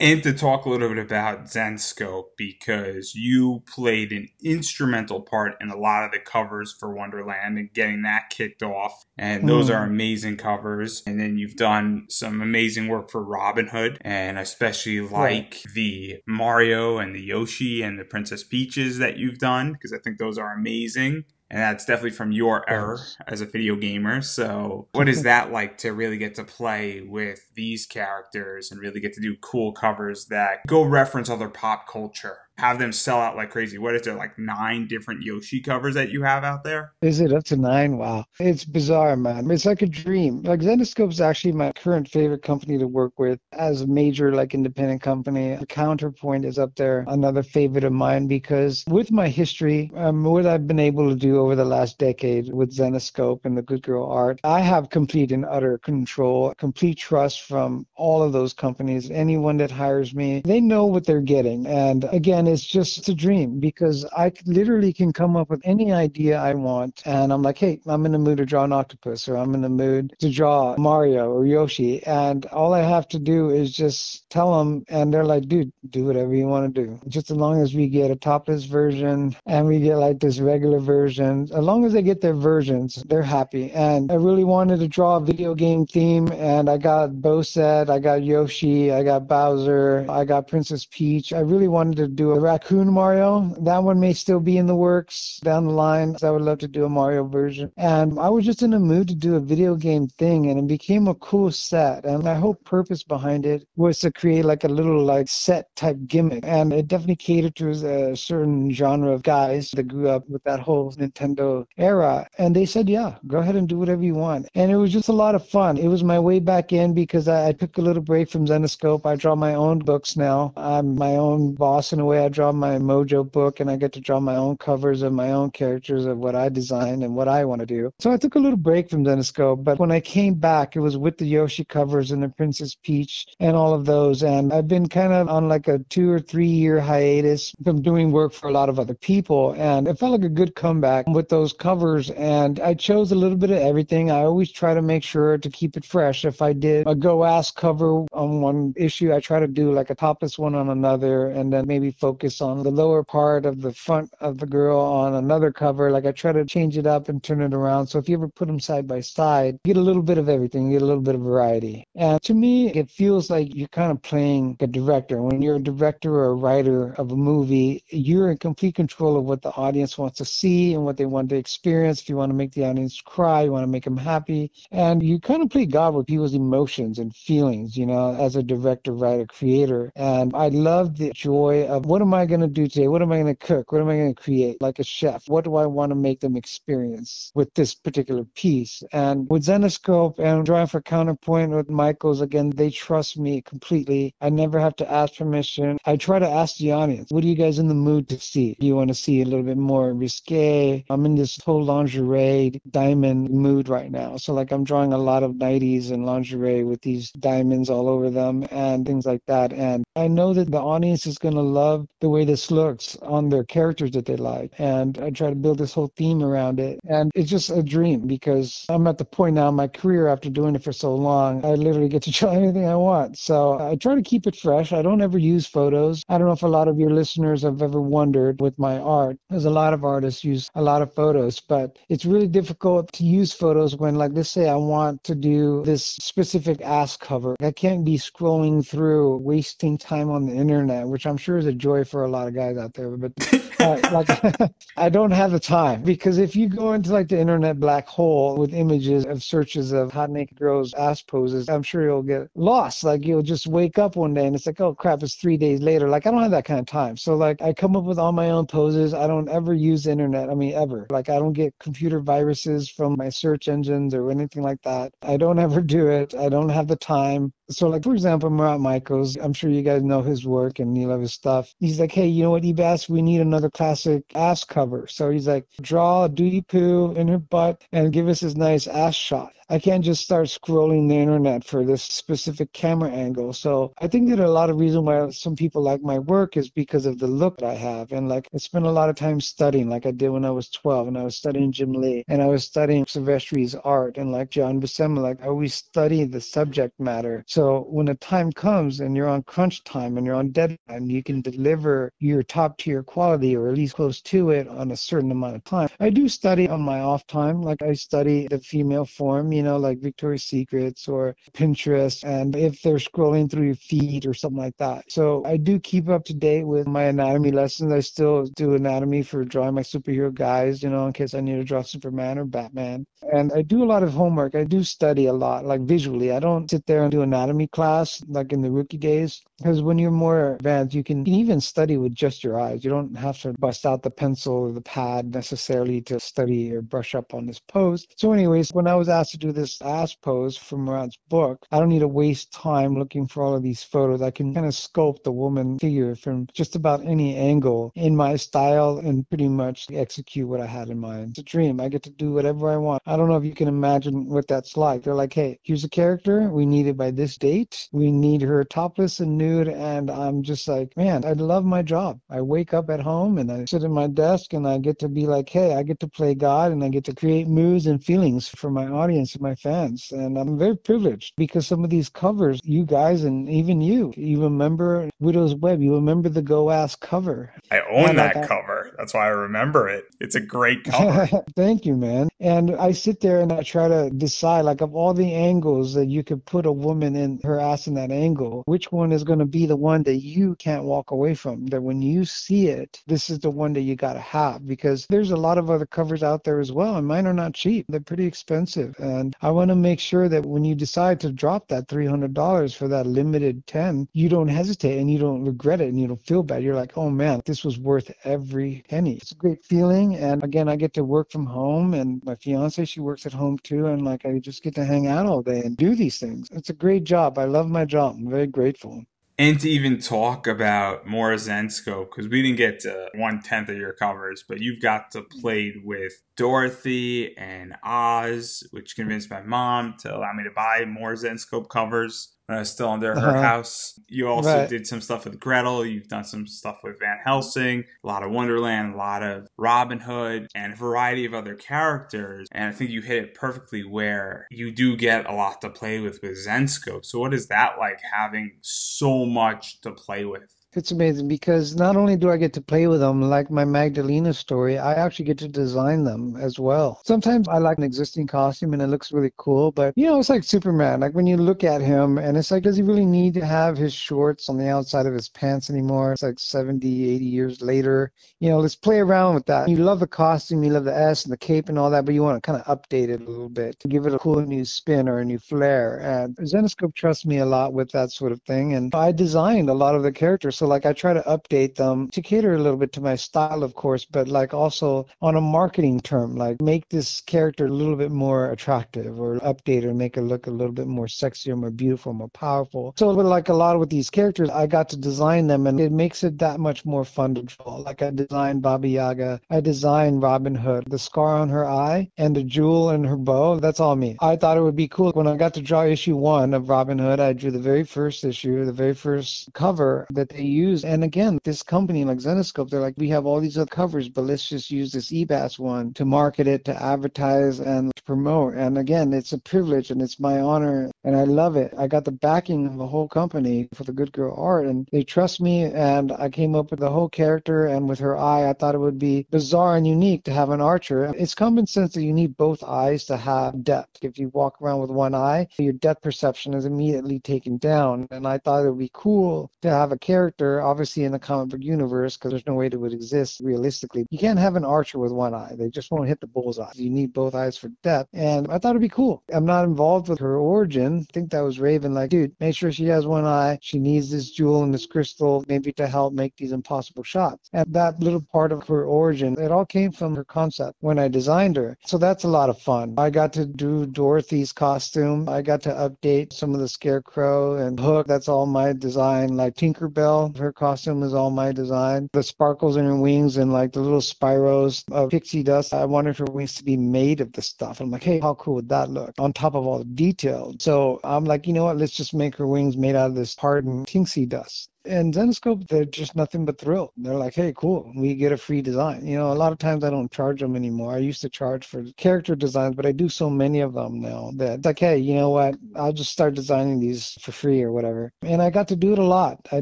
and to talk a little bit about Zenescope because you played an instrumental part in a lot of the covers for Wonderland and getting that kicked off. And those mm. are amazing covers. And then you've done some amazing work for Robin Hood, and especially like right. the Mario and the Yoshi and the Princess Peaches that you've done because I think those are amazing and that's definitely from your era as a video gamer. So, what is that like to really get to play with these characters and really get to do cool covers that go reference other pop culture? Have them sell out like crazy. What is there, like nine different Yoshi covers that you have out there? Is it up to nine? Wow. It's bizarre, man. It's like a dream. Like is actually my current favorite company to work with as a major, like independent company. Counterpoint is up there, another favorite of mine because with my history, um, what I've been able to do over the last decade with Zenescope and the Good Girl art, I have complete and utter control, complete trust from all of those companies. Anyone that hires me, they know what they're getting. And again, it's just a dream because I literally can come up with any idea I want. And I'm like, hey, I'm in the mood to draw an octopus or I'm in the mood to draw Mario or Yoshi. And all I have to do is just tell them, and they're like, dude, do whatever you want to do. Just as long as we get a topless version and we get like this regular version, as long as they get their versions, they're happy. And I really wanted to draw a video game theme, and I got Bowser, I got Yoshi, I got Bowser, I got Princess Peach. I really wanted to do a Raccoon Mario. That one may still be in the works down the line. I would love to do a Mario version. And I was just in a mood to do a video game thing, and it became a cool set. And my whole purpose behind it was to create like a little like set type gimmick. And it definitely catered to a certain genre of guys that grew up with that whole Nintendo era. And they said, yeah, go ahead and do whatever you want. And it was just a lot of fun. It was my way back in because I, I took a little break from Zenescope. I draw my own books now. I'm my own boss in a way. I draw my Mojo book and I get to draw my own covers of my own characters of what I design and what I want to do. So I took a little break from Zenescope, but when I came back, it was with the Yoshi covers and the Princess Peach and all of those. And I've been kind of on like a two or three year hiatus from doing work for a lot of other people. And it felt like a good comeback with those covers. And I chose a little bit of everything. I always try to make sure to keep it fresh. If I did a Go Ask cover on one issue, I try to do like a topless one on another and then maybe focus focus on the lower part of the front of the girl on another cover. Like I try to change it up and turn it around. So if you ever put them side by side, get a little bit of everything, get a little bit of variety. And to me, it feels like you're kind of playing a director. When you're a director or a writer of a movie, you're in complete control of what the audience wants to see and what they want to experience. If you want to make the audience cry, you want to make them happy. And you kind of play God with people's emotions and feelings, you know, as a director, writer, creator. And I love the joy of what am I going to do today? What am I going to cook? What am I going to create like a chef? What do I want to make them experience with this particular piece? And with Zenescope and drawing for Counterpoint with Michaels, again, they trust me completely. I never have to ask permission. I try to ask the audience, what are you guys in the mood to see? Do you want to see a little bit more risque? I'm in this whole lingerie diamond mood right now. So like I'm drawing a lot of 90s and lingerie with these diamonds all over them and things like that. And I know that the audience is going to love the way this looks on their characters that they like. And I try to build this whole theme around it. And it's just a dream because I'm at the point now in my career after doing it for so long, I literally get to try anything I want. So I try to keep it fresh. I don't ever use photos. I don't know if a lot of your listeners have ever wondered with my art, because a lot of artists use a lot of photos, but it's really difficult to use photos when, like, let's say I want to do this specific ass cover. I can't be scrolling through, wasting time on the internet, which I'm sure is a joy for a lot of guys out there. But uh, like, I don't have the time because if you go into like the internet black hole with images of searches of hot naked girls ass poses, I'm sure you'll get lost. Like you'll just wake up one day and it's like, oh crap, it's three days later. Like I don't have that kind of time. So like I come up with all my own poses. I don't ever use the internet. I mean, ever. Like I don't get computer viruses from my search engines or anything like that. I don't ever do it. I don't have the time. So, like for example, Murat Michaels, I'm sure you guys know his work and you love his stuff. He's like, hey, you know what, Ebas, we need another classic ass cover. So he's like, draw a duty poo in her butt and give us his nice ass shot. I can't just start scrolling the internet for this specific camera angle. So I think that a lot of reason why some people like my work is because of the look that I have. And like I spent a lot of time studying, like I did when I was 12, and I was studying Jim Lee, and I was studying Silvestri's art, and like John Buscema, like I always study the subject matter. So when the time comes and you're on crunch time and you're on deadline, you can deliver your top tier quality or at least close to it on a certain amount of time. I do study on my off time, like I study the female form, you know, like Victoria's Secrets or Pinterest, and if they're scrolling through your feed or something like that. So I do keep up to date with my anatomy lessons. I still do anatomy for drawing my superhero guys, you know, in case I need to draw Superman or Batman. And I do a lot of homework. I do study a lot, like visually. I don't sit there and do anatomy class like in the rookie days, because when you're more advanced, you can, even study with just your eyes. You don't have to bust out the pencil or the pad necessarily to study or brush up on this pose. So, anyways, when I was asked to do this ass pose from Murat's book, I don't need to waste time looking for all of these photos. I can kind of sculpt the woman figure from just about any angle in my style and pretty much execute what I had in mind. It's a dream. I get to do whatever I want. I don't know if you can imagine what that's like. They're like, hey, here's a character. We need it by this date. We need her topless and nude. And I'm just like, man, I love my job. I wake up at home and I sit at my desk and I get to be like, hey, I get to play God and I get to create moods and feelings for my audience and my fans. And I'm very privileged because some of these covers, you guys and even you, you remember Widow's Web, you remember the Go Ass cover. I own and that like, cover. That's why I remember it. It's a great cover. Thank you, man. And I sit there and I try to decide, like, of all the angles that you could put a woman in her ass in that angle, which one is going to be the one that you can't walk away from? That when you see it, this is the one that you got to have because there's a lot of other covers out there as well, and mine are not cheap. They're pretty expensive. And I want to make sure that when you decide to drop that $300 for that limited 10, you don't hesitate and you don't regret it and you don't feel bad. You're like, oh man, this was worth every penny. It's a great feeling. And again, I get to work from home and my fiance, she works at home too. And like, I just get to hang out all day and do these things. It's a great job. I love my job. I'm very grateful and to even talk about more Zenescope because we didn't get to one tenth of your covers, but you've got to played with Dorothy and Oz, which convinced my mom to allow me to buy more Zenescope covers when I was still under her uh-huh. house. You also right. did some stuff with Gretel. You've done some stuff with Van Helsing, a lot of Wonderland, a lot of Robin Hood, and a variety of other characters. And I think you hit it perfectly where you do get a lot to play with with Zenescope. So, what is that like having so much to play with? It's amazing because not only do I get to play with them, like my Magdalena story, I actually get to design them as well. Sometimes I like an existing costume and it looks really cool, but you know, it's like Superman. Like when you look at him and it's like, does he really need to have his shorts on the outside of his pants anymore? It's like 70, 80 years later. You know, let's play around with that. You love the costume, you love the S and the cape and all that, but you want to kind of update it a little bit to give it a cool new spin or a new flair. And Zenescope trusts me a lot with that sort of thing. And I designed a lot of the characters so like I try to update them to cater a little bit to my style, of course, but like also on a marketing term, like make this character a little bit more attractive or update or make it look a little bit more sexy or more beautiful, more powerful. So like a lot with these characters, I got to design them and it makes it that much more fun to draw. Like I designed Baba Yaga, I designed Robin Hood, the scar on her eye and the jewel in her bow. That's all me. I thought it would be cool when I got to draw issue one of Robin Hood. I drew the very first issue, the very first cover that they use. And again, this company like Zenescope, they're like, we have all these other covers, but let's just use this Ebas one to market it, to advertise, and to promote. And again, it's a privilege and it's my honor, and I love it. I got the backing of the whole company for the Good Girl art, and they trust me. And I came up with the whole character, and with her eye, I thought it would be bizarre and unique to have an archer. It's common sense that you need both eyes to have depth. If you walk around with one eye, your depth perception is immediately taken down. And I thought it would be cool to have a character, obviously in the comic book universe, because there's no way it would exist realistically. You can't have an archer with one eye. They just won't hit the bullseye. You need both eyes for depth. And I thought it'd be cool. I'm not involved with her origin. I think that was Raven like, dude, make sure she has one eye. She needs this jewel and this crystal maybe to help make these impossible shots. And that little part of her origin, it all came from her concept when I designed her. So that's a lot of fun. I got to do Dorothy's costume. I got to update some of the Scarecrow and Hook. That's all my design. Like Tinkerbell, her costume is all my design. The sparkles in her wings and like the little spirals of pixie dust. I wanted her wings to be made of the stuff. I'm like, hey, how cool would that look? On top of all the details. So I'm like, you know what? Let's just make her wings made out of this hardened pixie dust and Zenescope, they're just nothing but thrilled. They're like, hey, cool, we get a free design. You know, a lot of times I don't charge them anymore. I used to charge for character designs, but I do so many of them now that like, hey, you know what? I'll just start designing these for free or whatever. And I got to do it a lot. I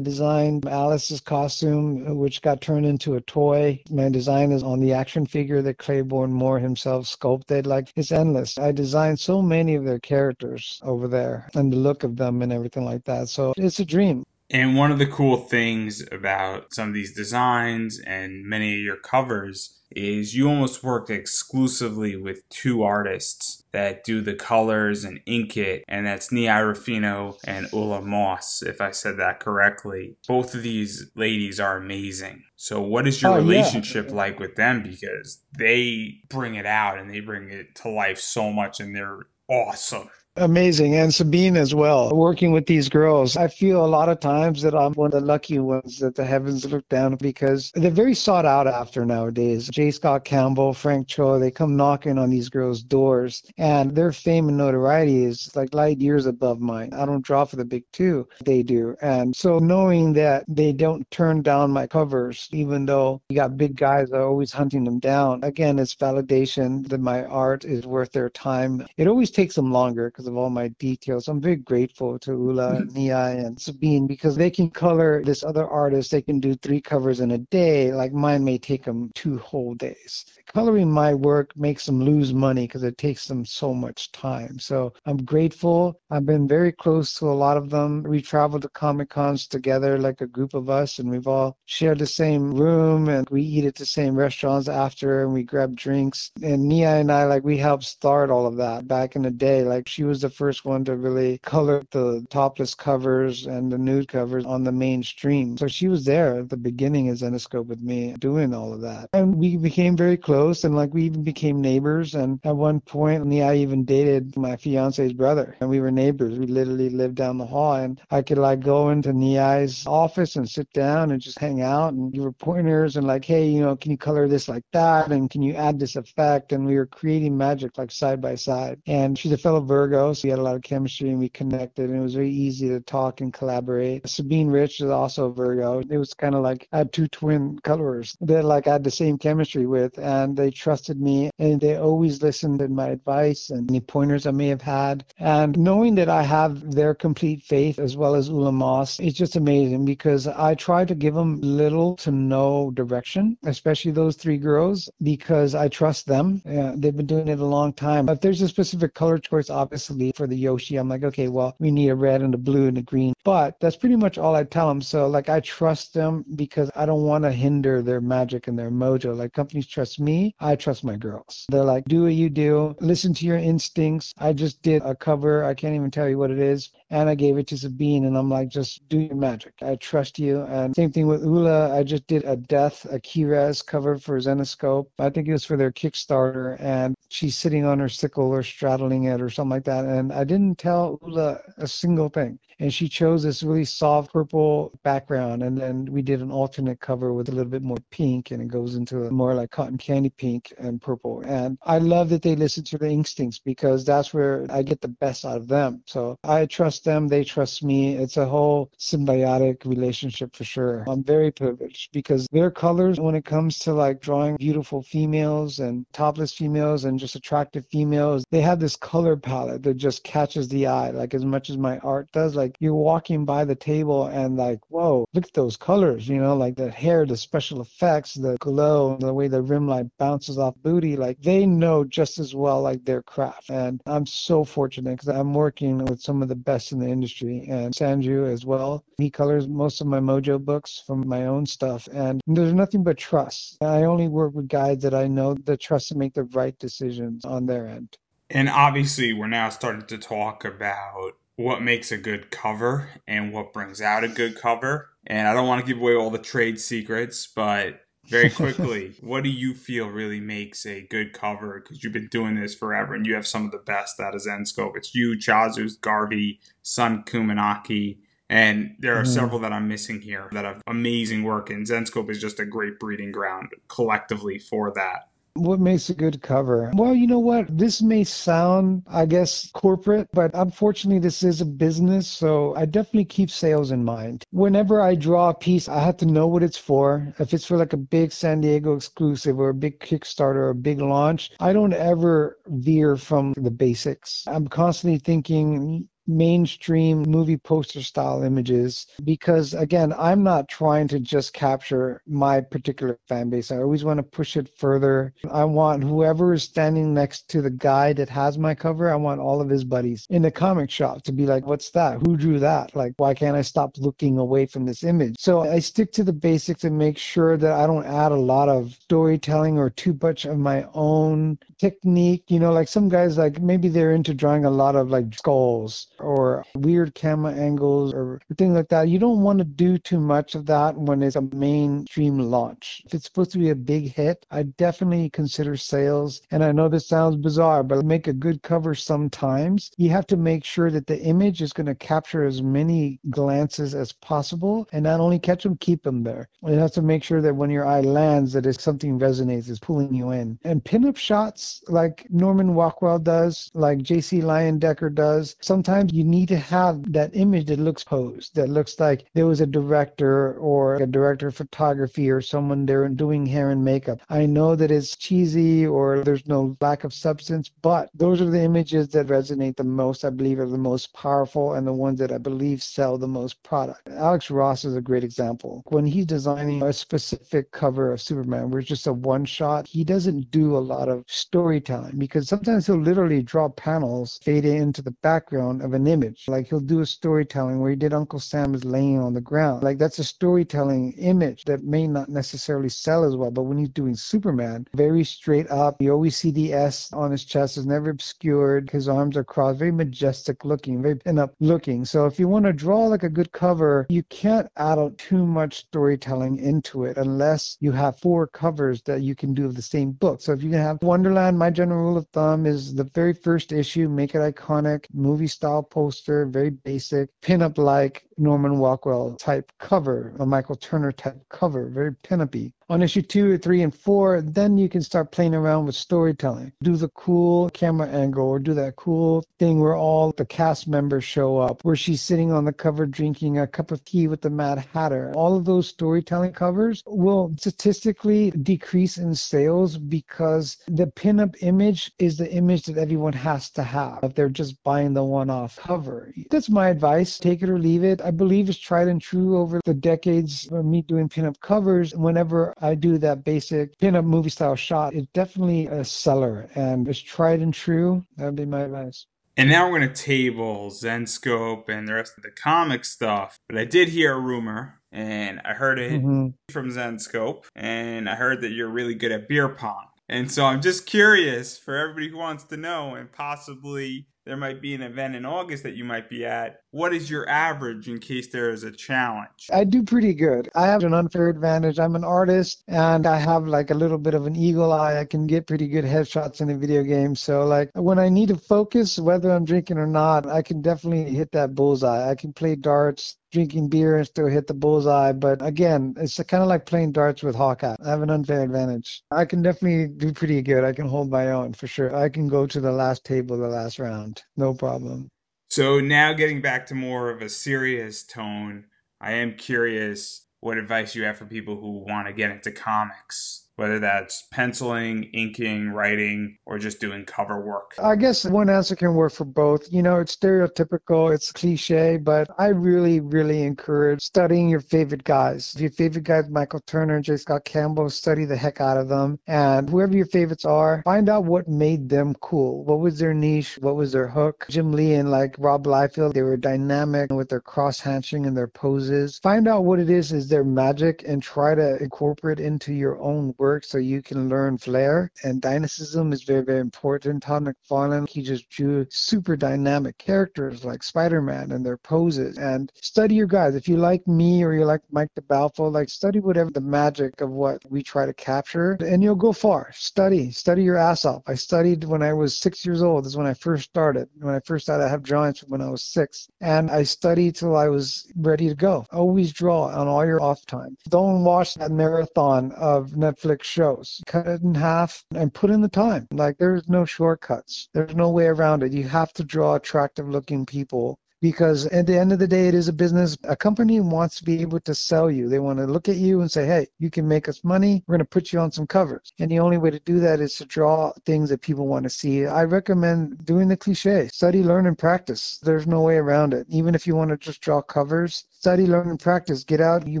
designed Alice's costume, which got turned into a toy. My design is on the action figure that Claiborne Moore himself sculpted. Like, it's endless. I designed so many of their characters over there and the look of them and everything like that. So it's a dream. And one of the cool things about some of these designs and many of your covers is you almost work exclusively with two artists that do the colors and ink it, and that's Nia Ruffino and Ula Mos, if I said that correctly. Both of these ladies are amazing. So, what is your oh, relationship yeah. like with them? Because they bring it out and they bring it to life so much, and they're awesome. Amazing. And Sabine as well. Working with these girls, I feel a lot of times that I'm one of the lucky ones that the heavens look down because they're very sought out after nowadays. J. Scott Campbell, Frank Cho, they come knocking on these girls' doors and their fame and notoriety is like light years above mine. I don't draw for the big two, they do. And so knowing that they don't turn down my covers, even though you got big guys are always hunting them down, again, it's validation that my art is worth their time. It always takes them longer because of all my details. I'm very grateful to Ula, mm-hmm. Nia, and Sabine because they can color this other artist. They can do three covers in a day. Like mine may take them two whole days. Coloring my work makes them lose money because it takes them so much time. So I'm grateful. I've been very close to a lot of them. We traveled to Comic Cons together, like a group of us, and we've all shared the same room and we eat at the same restaurants after and we grab drinks. And Nia and I, like, we helped start all of that back in the day. Like, she was the first one to really color the topless covers and the nude covers on the mainstream. So she was there at the beginning as Zenescope with me doing all of that. And we became very close and like we even became neighbors. And at one point, I even dated my fiance's brother and we were neighbors. We literally lived down the hall and I could like go into Niai's office and sit down and just hang out and give her pointers and like, hey, you know, can you color this like that? And can you add this effect? And we were creating magic like side by side. And she's a fellow Virgo, so we had a lot of chemistry and we connected and it was very easy to talk and collaborate. Sabine Rich is also a Virgo. It was kind of like I had two twin colors that like I had the same chemistry with and they trusted me and they always listened to my advice and any pointers I may have had. And knowing that I have their complete faith as well as Ula Mos, it's just amazing because I try to give them little to no direction, especially those three girls, because I trust them. Yeah, they've been doing it a long time. If there's a specific color choice, obviously for the Yoshi, I'm like, okay, well, we need a red and a blue and a green. But that's pretty much all I tell them. So, like, I trust them because I don't want to hinder their magic and their mojo. Like, companies trust me, I trust my girls. They're like, do what you do, listen to your instincts. I just did a cover, I can't even tell you what it is, and I gave it to Sabine, and I'm like, just do your magic. I trust you. And same thing with Ula, I just did a death, a Key-Res cover for Zenescope. I think it was for their Kickstarter, and she's sitting on her sickle or straddling it or something like that. And I didn't tell Ula a single thing. And she chose this really soft purple background. And then we did an alternate cover with a little bit more pink, and it goes into a more like cotton candy pink and purple. And I love that they listen to the instincts because that's where I get the best out of them. So I trust them, they trust me. It's a whole symbiotic relationship for sure. I'm very privileged because their colors, when it comes to like drawing beautiful females and topless females and just attractive females, they have this color palette that just catches the eye, like as much as my art does. Like you're walking by the table and like, whoa, look at those colors, you know, like the hair, the special effects, the glow, the way the rim light bounces off booty. Like they know just as well like their craft. And I'm so fortunate because I'm working with some of the best in the industry and Sanju as well. He colors most of my Mojo books from my own stuff. And there's nothing but trust. I only work with guys that I know that trust to make the right decisions on their end. And obviously, we're now starting to talk about what makes a good cover and what brings out a good cover. And I don't want to give away all the trade secrets, but very quickly, what do you feel really makes a good cover? Because you've been doing this forever and you have some of the best out of Zenescope. It's you, Chazuz, Garvey, Sun Kumanaki, and there are mm-hmm. several that I'm missing here that have amazing work. And Zenescope is just a great breeding ground collectively for that. What makes a good cover? Well, you know what? This may sound, I guess, corporate, but unfortunately, this is a business. So I definitely keep sales in mind. Whenever I draw a piece, I have to know what it's for. If it's for like a big San Diego exclusive or a big Kickstarter or a big launch, I don't ever veer from the basics. I'm constantly thinking, mainstream movie poster style images because again i'm not trying to just capture my particular fan base. I always want to push it further. I want whoever is standing next to the guy that has my cover i want all of his buddies in the comic shop to be like what's that? Who drew that? Like why can't i stop looking away from this image? So i stick to the basics and make sure that i don't add a lot of storytelling or too much of my own technique. You know like some guys like maybe they're into drawing a lot of like skulls or weird camera angles or things like that. You don't want to do too much of that when it's a mainstream launch. If it's supposed to be a big hit, I definitely consider sales. And I know this sounds bizarre, but make a good cover sometimes. You have to make sure that the image is going to capture as many glances as possible and not only catch them, keep them there. You have to make sure that when your eye lands, that if something resonates, is pulling you in. And pinup shots like Norman Rockwell does, like JC Leyendecker does, sometimes you need to have that image that looks posed, that looks like there was a director or a director of photography or someone there doing hair and makeup. I know that it's cheesy or there's no lack of substance, but those are the images that resonate the most, I believe, are the most powerful and the ones that I believe sell the most product. Alex Ross is a great example. When he's designing a specific cover of Superman where it's just a one shot, he doesn't do a lot of storytelling because sometimes he'll literally draw panels fade into the background of an image. Like he'll do a storytelling where he did Uncle Sam is laying on the ground. Like that's a storytelling image that may not necessarily sell as well. But when he's doing Superman, very straight up, you always see the S on his chest is never obscured. His arms are crossed, very majestic looking, very pin-up looking. So if you want to draw like a good cover, you can't add too much storytelling into it unless you have four covers that you can do of the same book. So if you can have Wonderland, my general rule of thumb is the very first issue, make it iconic, movie style poster, very basic, pinup like Norman Rockwell type cover, a Michael Turner type cover, very pinup-y on issue two, three, and four, then you can start playing around with storytelling. Do the cool camera angle or do that cool thing where all the cast members show up, where she's sitting on the cover drinking a cup of tea with the Mad Hatter. All of those storytelling covers will statistically decrease in sales because the pinup image is the image that everyone has to have if they're just buying the one off cover. That's my advice. Take it or leave it. I believe it's tried and true over the decades of me doing pinup covers. Whenever I do that basic pinup movie style shot. It's definitely a seller and it's tried and true. That'd be my advice. And now we're going to table Zenescope and the rest of the comic stuff. But I did hear a rumor, and I heard it mm-hmm. from Zenescope, and I heard that you're really good at beer pong. And so I'm just curious for everybody who wants to know, and possibly there might be an event in August that you might be at. What is your average in case there is a challenge? I do pretty good. I have an unfair advantage. I'm an artist and I have like a little bit of an eagle eye. I can get pretty good headshots in a video game. So like when I need to focus, whether I'm drinking or not, I can definitely hit that bullseye. I can play darts, drinking beer and still hit the bullseye. But again, it's kind of like playing darts with Hawkeye. I have an unfair advantage. I can definitely do pretty good. I can hold my own for sure. I can go to the last table the last round. No problem. So now getting back to more of a serious tone, I am curious what advice you have for people who want to get into comics whether that's penciling, inking, writing, or just doing cover work? I guess one answer can work for both. You know, it's stereotypical, it's cliche, but I really, really encourage studying your favorite guys. If your favorite guy is Michael Turner J. Scott Campbell, study the heck out of them. And whoever your favorites are, find out what made them cool. What was their niche? What was their hook? Jim Lee and like Rob Liefeld, they were dynamic with their cross hatching and their poses. Find out what it is is their magic and try to incorporate into your own work work so you can learn flair. And dynamism is very, very important. Todd McFarlane, he just drew super dynamic characters like Spider-Man and their poses. And study your guys. If you like me or you like Mike DeBalfo, like study whatever the magic of what we try to capture and you'll go far. Study, study your ass off. I studied when I was six years old. This is when I first started. When I first started, I have drawings when I was six. And I studied till I was ready to go. Always draw on all your off time. Don't watch that marathon of Netflix shows. Cut it in half and put in the time. Like there's no shortcuts. There's no way around it. You have to draw attractive looking people because at the end of the day it is a business a company wants to be able to sell you they want to look at you and say hey you can make us money we're going to put you on some covers and the only way to do that is to draw things that people want to see i recommend doing the cliche study learn and practice there's no way around it even if you want to just draw covers study, learn, and practice. Get out your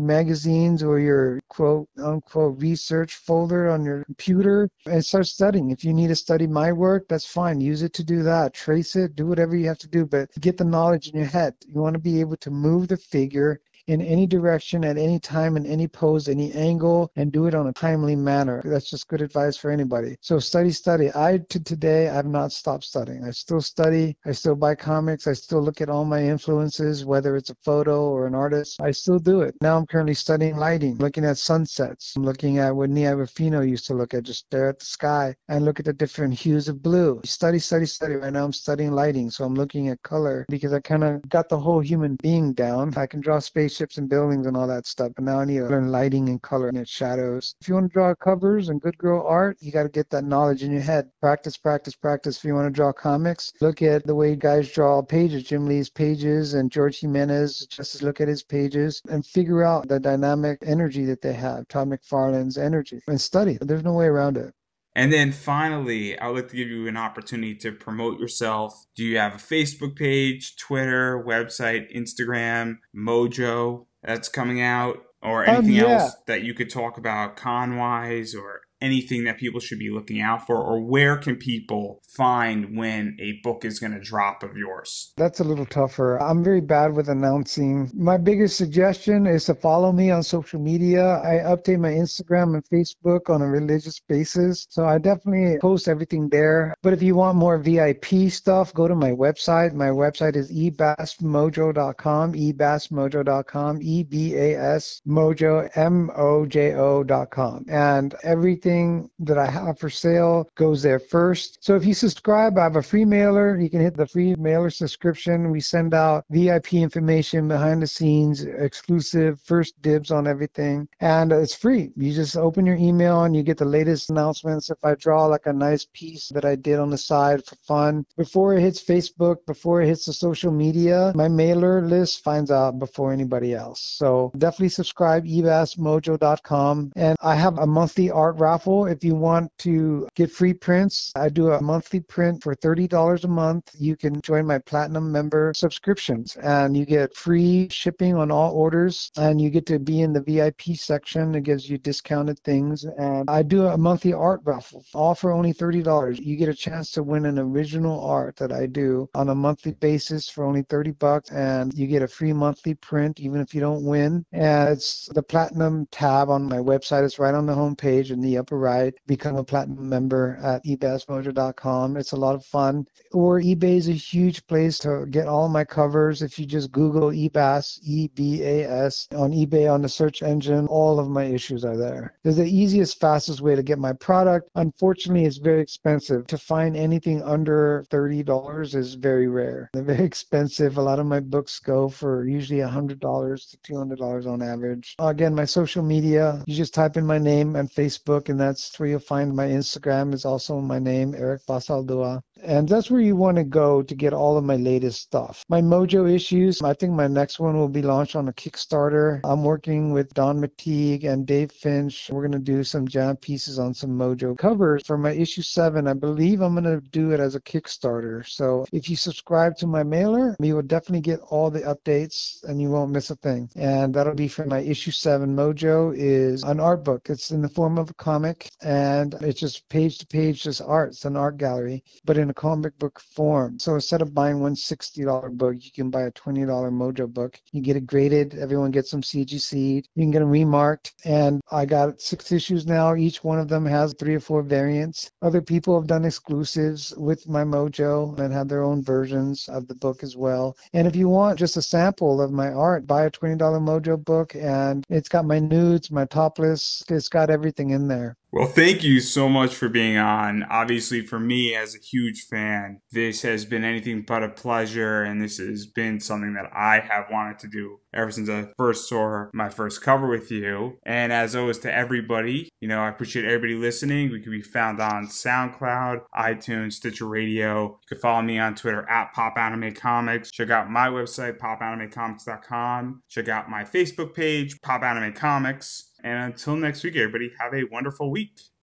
magazines or your quote unquote research folder on your computer and start studying. If you need to study my work, that's fine. Use it to do that. Trace it, do whatever you have to do, but get the knowledge in your head. You want to be able to move the figure in any direction, at any time, in any pose, any angle, and do it on a timely manner. That's just good advice for anybody. So study, study. I to today I have not stopped studying. I still study. I still buy comics. I still look at all my influences, whether it's a photo or an artist. I still do it. Now I'm currently studying lighting, looking at sunsets. I'm looking at what Nia Ruffino used to look at, just stare at the sky and look at the different hues of blue. Study, study, study. Right now I'm studying lighting, so I'm looking at color because I kind of got the whole human being down. I can draw space spaceships and buildings and all that stuff. But now I need to learn lighting and color and shadows. If you want to draw covers and good girl art, you got to get that knowledge in your head. Practice, practice, practice. If you want to draw comics, look at the way guys draw pages, Jim Lee's pages and George Jimenez, just look at his pages and figure out the dynamic energy that they have, Todd McFarlane's energy, and study. There's no way around it. And then finally, I would like to give you an opportunity to promote yourself. Do you have a Facebook page, Twitter, website, Instagram, Mojo that's coming out, or um, anything um, yeah. else that you could talk about con wise or anything that people should be looking out for, or where can people find when a book is going to drop of yours? That's a little tougher. I'm very bad with announcing. My biggest suggestion is to follow me on social media. I update my Instagram and Facebook on a religious basis, so I definitely post everything there. But if you want more VIP stuff, go to my website. My website is ebasmojo.com, ebasmojo.com, E B A S mojo, M O J O.com. And everything everything that I have for sale goes there first. So if you subscribe, I have a free mailer. You can hit the free mailer subscription. We send out VIP information behind the scenes, exclusive, first dibs on everything. And it's free. You just open your email and you get the latest announcements. If I draw like a nice piece that I did on the side for fun, before it hits Facebook, before it hits the social media, my mailer list finds out before anybody else. So definitely subscribe, ebasmojo.com. And I have a monthly art raffle raffle if you want to get free prints. I do a monthly print for $30 a month. You can join my platinum member subscriptions and you get free shipping on all orders and you get to be in the VIP section. It gives you discounted things. And I do a monthly art raffle, all for only $30. You get a chance to win an original art that I do on a monthly basis for only 30 bucks and you get a free monthly print even if you don't win. And it's the platinum tab on my website. It's right on the homepage in the upper a ride, become a platinum member at ebasmojo.com. It's a lot of fun. Or eBay is a huge place to get all my covers. If you just Google Ebas, E B A S, on eBay on the search engine, all of my issues are there. There's the easiest, fastest way to get my product. Unfortunately, it's very expensive. To find anything under $30 is very rare. They're very expensive. A lot of my books go for usually $100 to $200 on average. Again, my social media, you just type in my name on Facebook, and that's where you'll find my Instagram is also my name, Eric Basaldua. And that's where you want to go to get all of my latest stuff. My Mojo issues, I think my next one will be launched on a Kickstarter. I'm working with Don McTeague and Dave Finch. We're going to do some jam pieces on some Mojo covers. For my issue seven, I believe I'm going to do it as a Kickstarter. So if you subscribe to my mailer, you will definitely get all the updates and you won't miss a thing. And that'll be for my issue seven. Mojo is an art book. It's in the form of a comic and it's just page to page, just art. It's an art gallery, but in a comic book form. So instead of buying one $60 book, you can buy a $20 Mojo book. You get it graded. Everyone gets some CGC. You can get them remarked. And I got six issues now. Each one of them has three or four variants. Other people have done exclusives with my Mojo and have their own versions of the book as well. And if you want just a sample of my art, buy a $20 Mojo book and it's got my nudes, my topless. It's got everything in there. Well, thank you so much for being on. Obviously, for me as a huge fan, this has been anything but a pleasure, and this has been something that I have wanted to do ever since I first saw my first cover with you. And as always, to everybody, you know, I appreciate everybody listening. We can be found on SoundCloud, iTunes, Stitcher Radio. You can follow me on Twitter at Pop Anime Comics. Check out my website, popanimecomics.com. Check out my Facebook page, Pop Anime Comics. And until next week, everybody, have a wonderful week.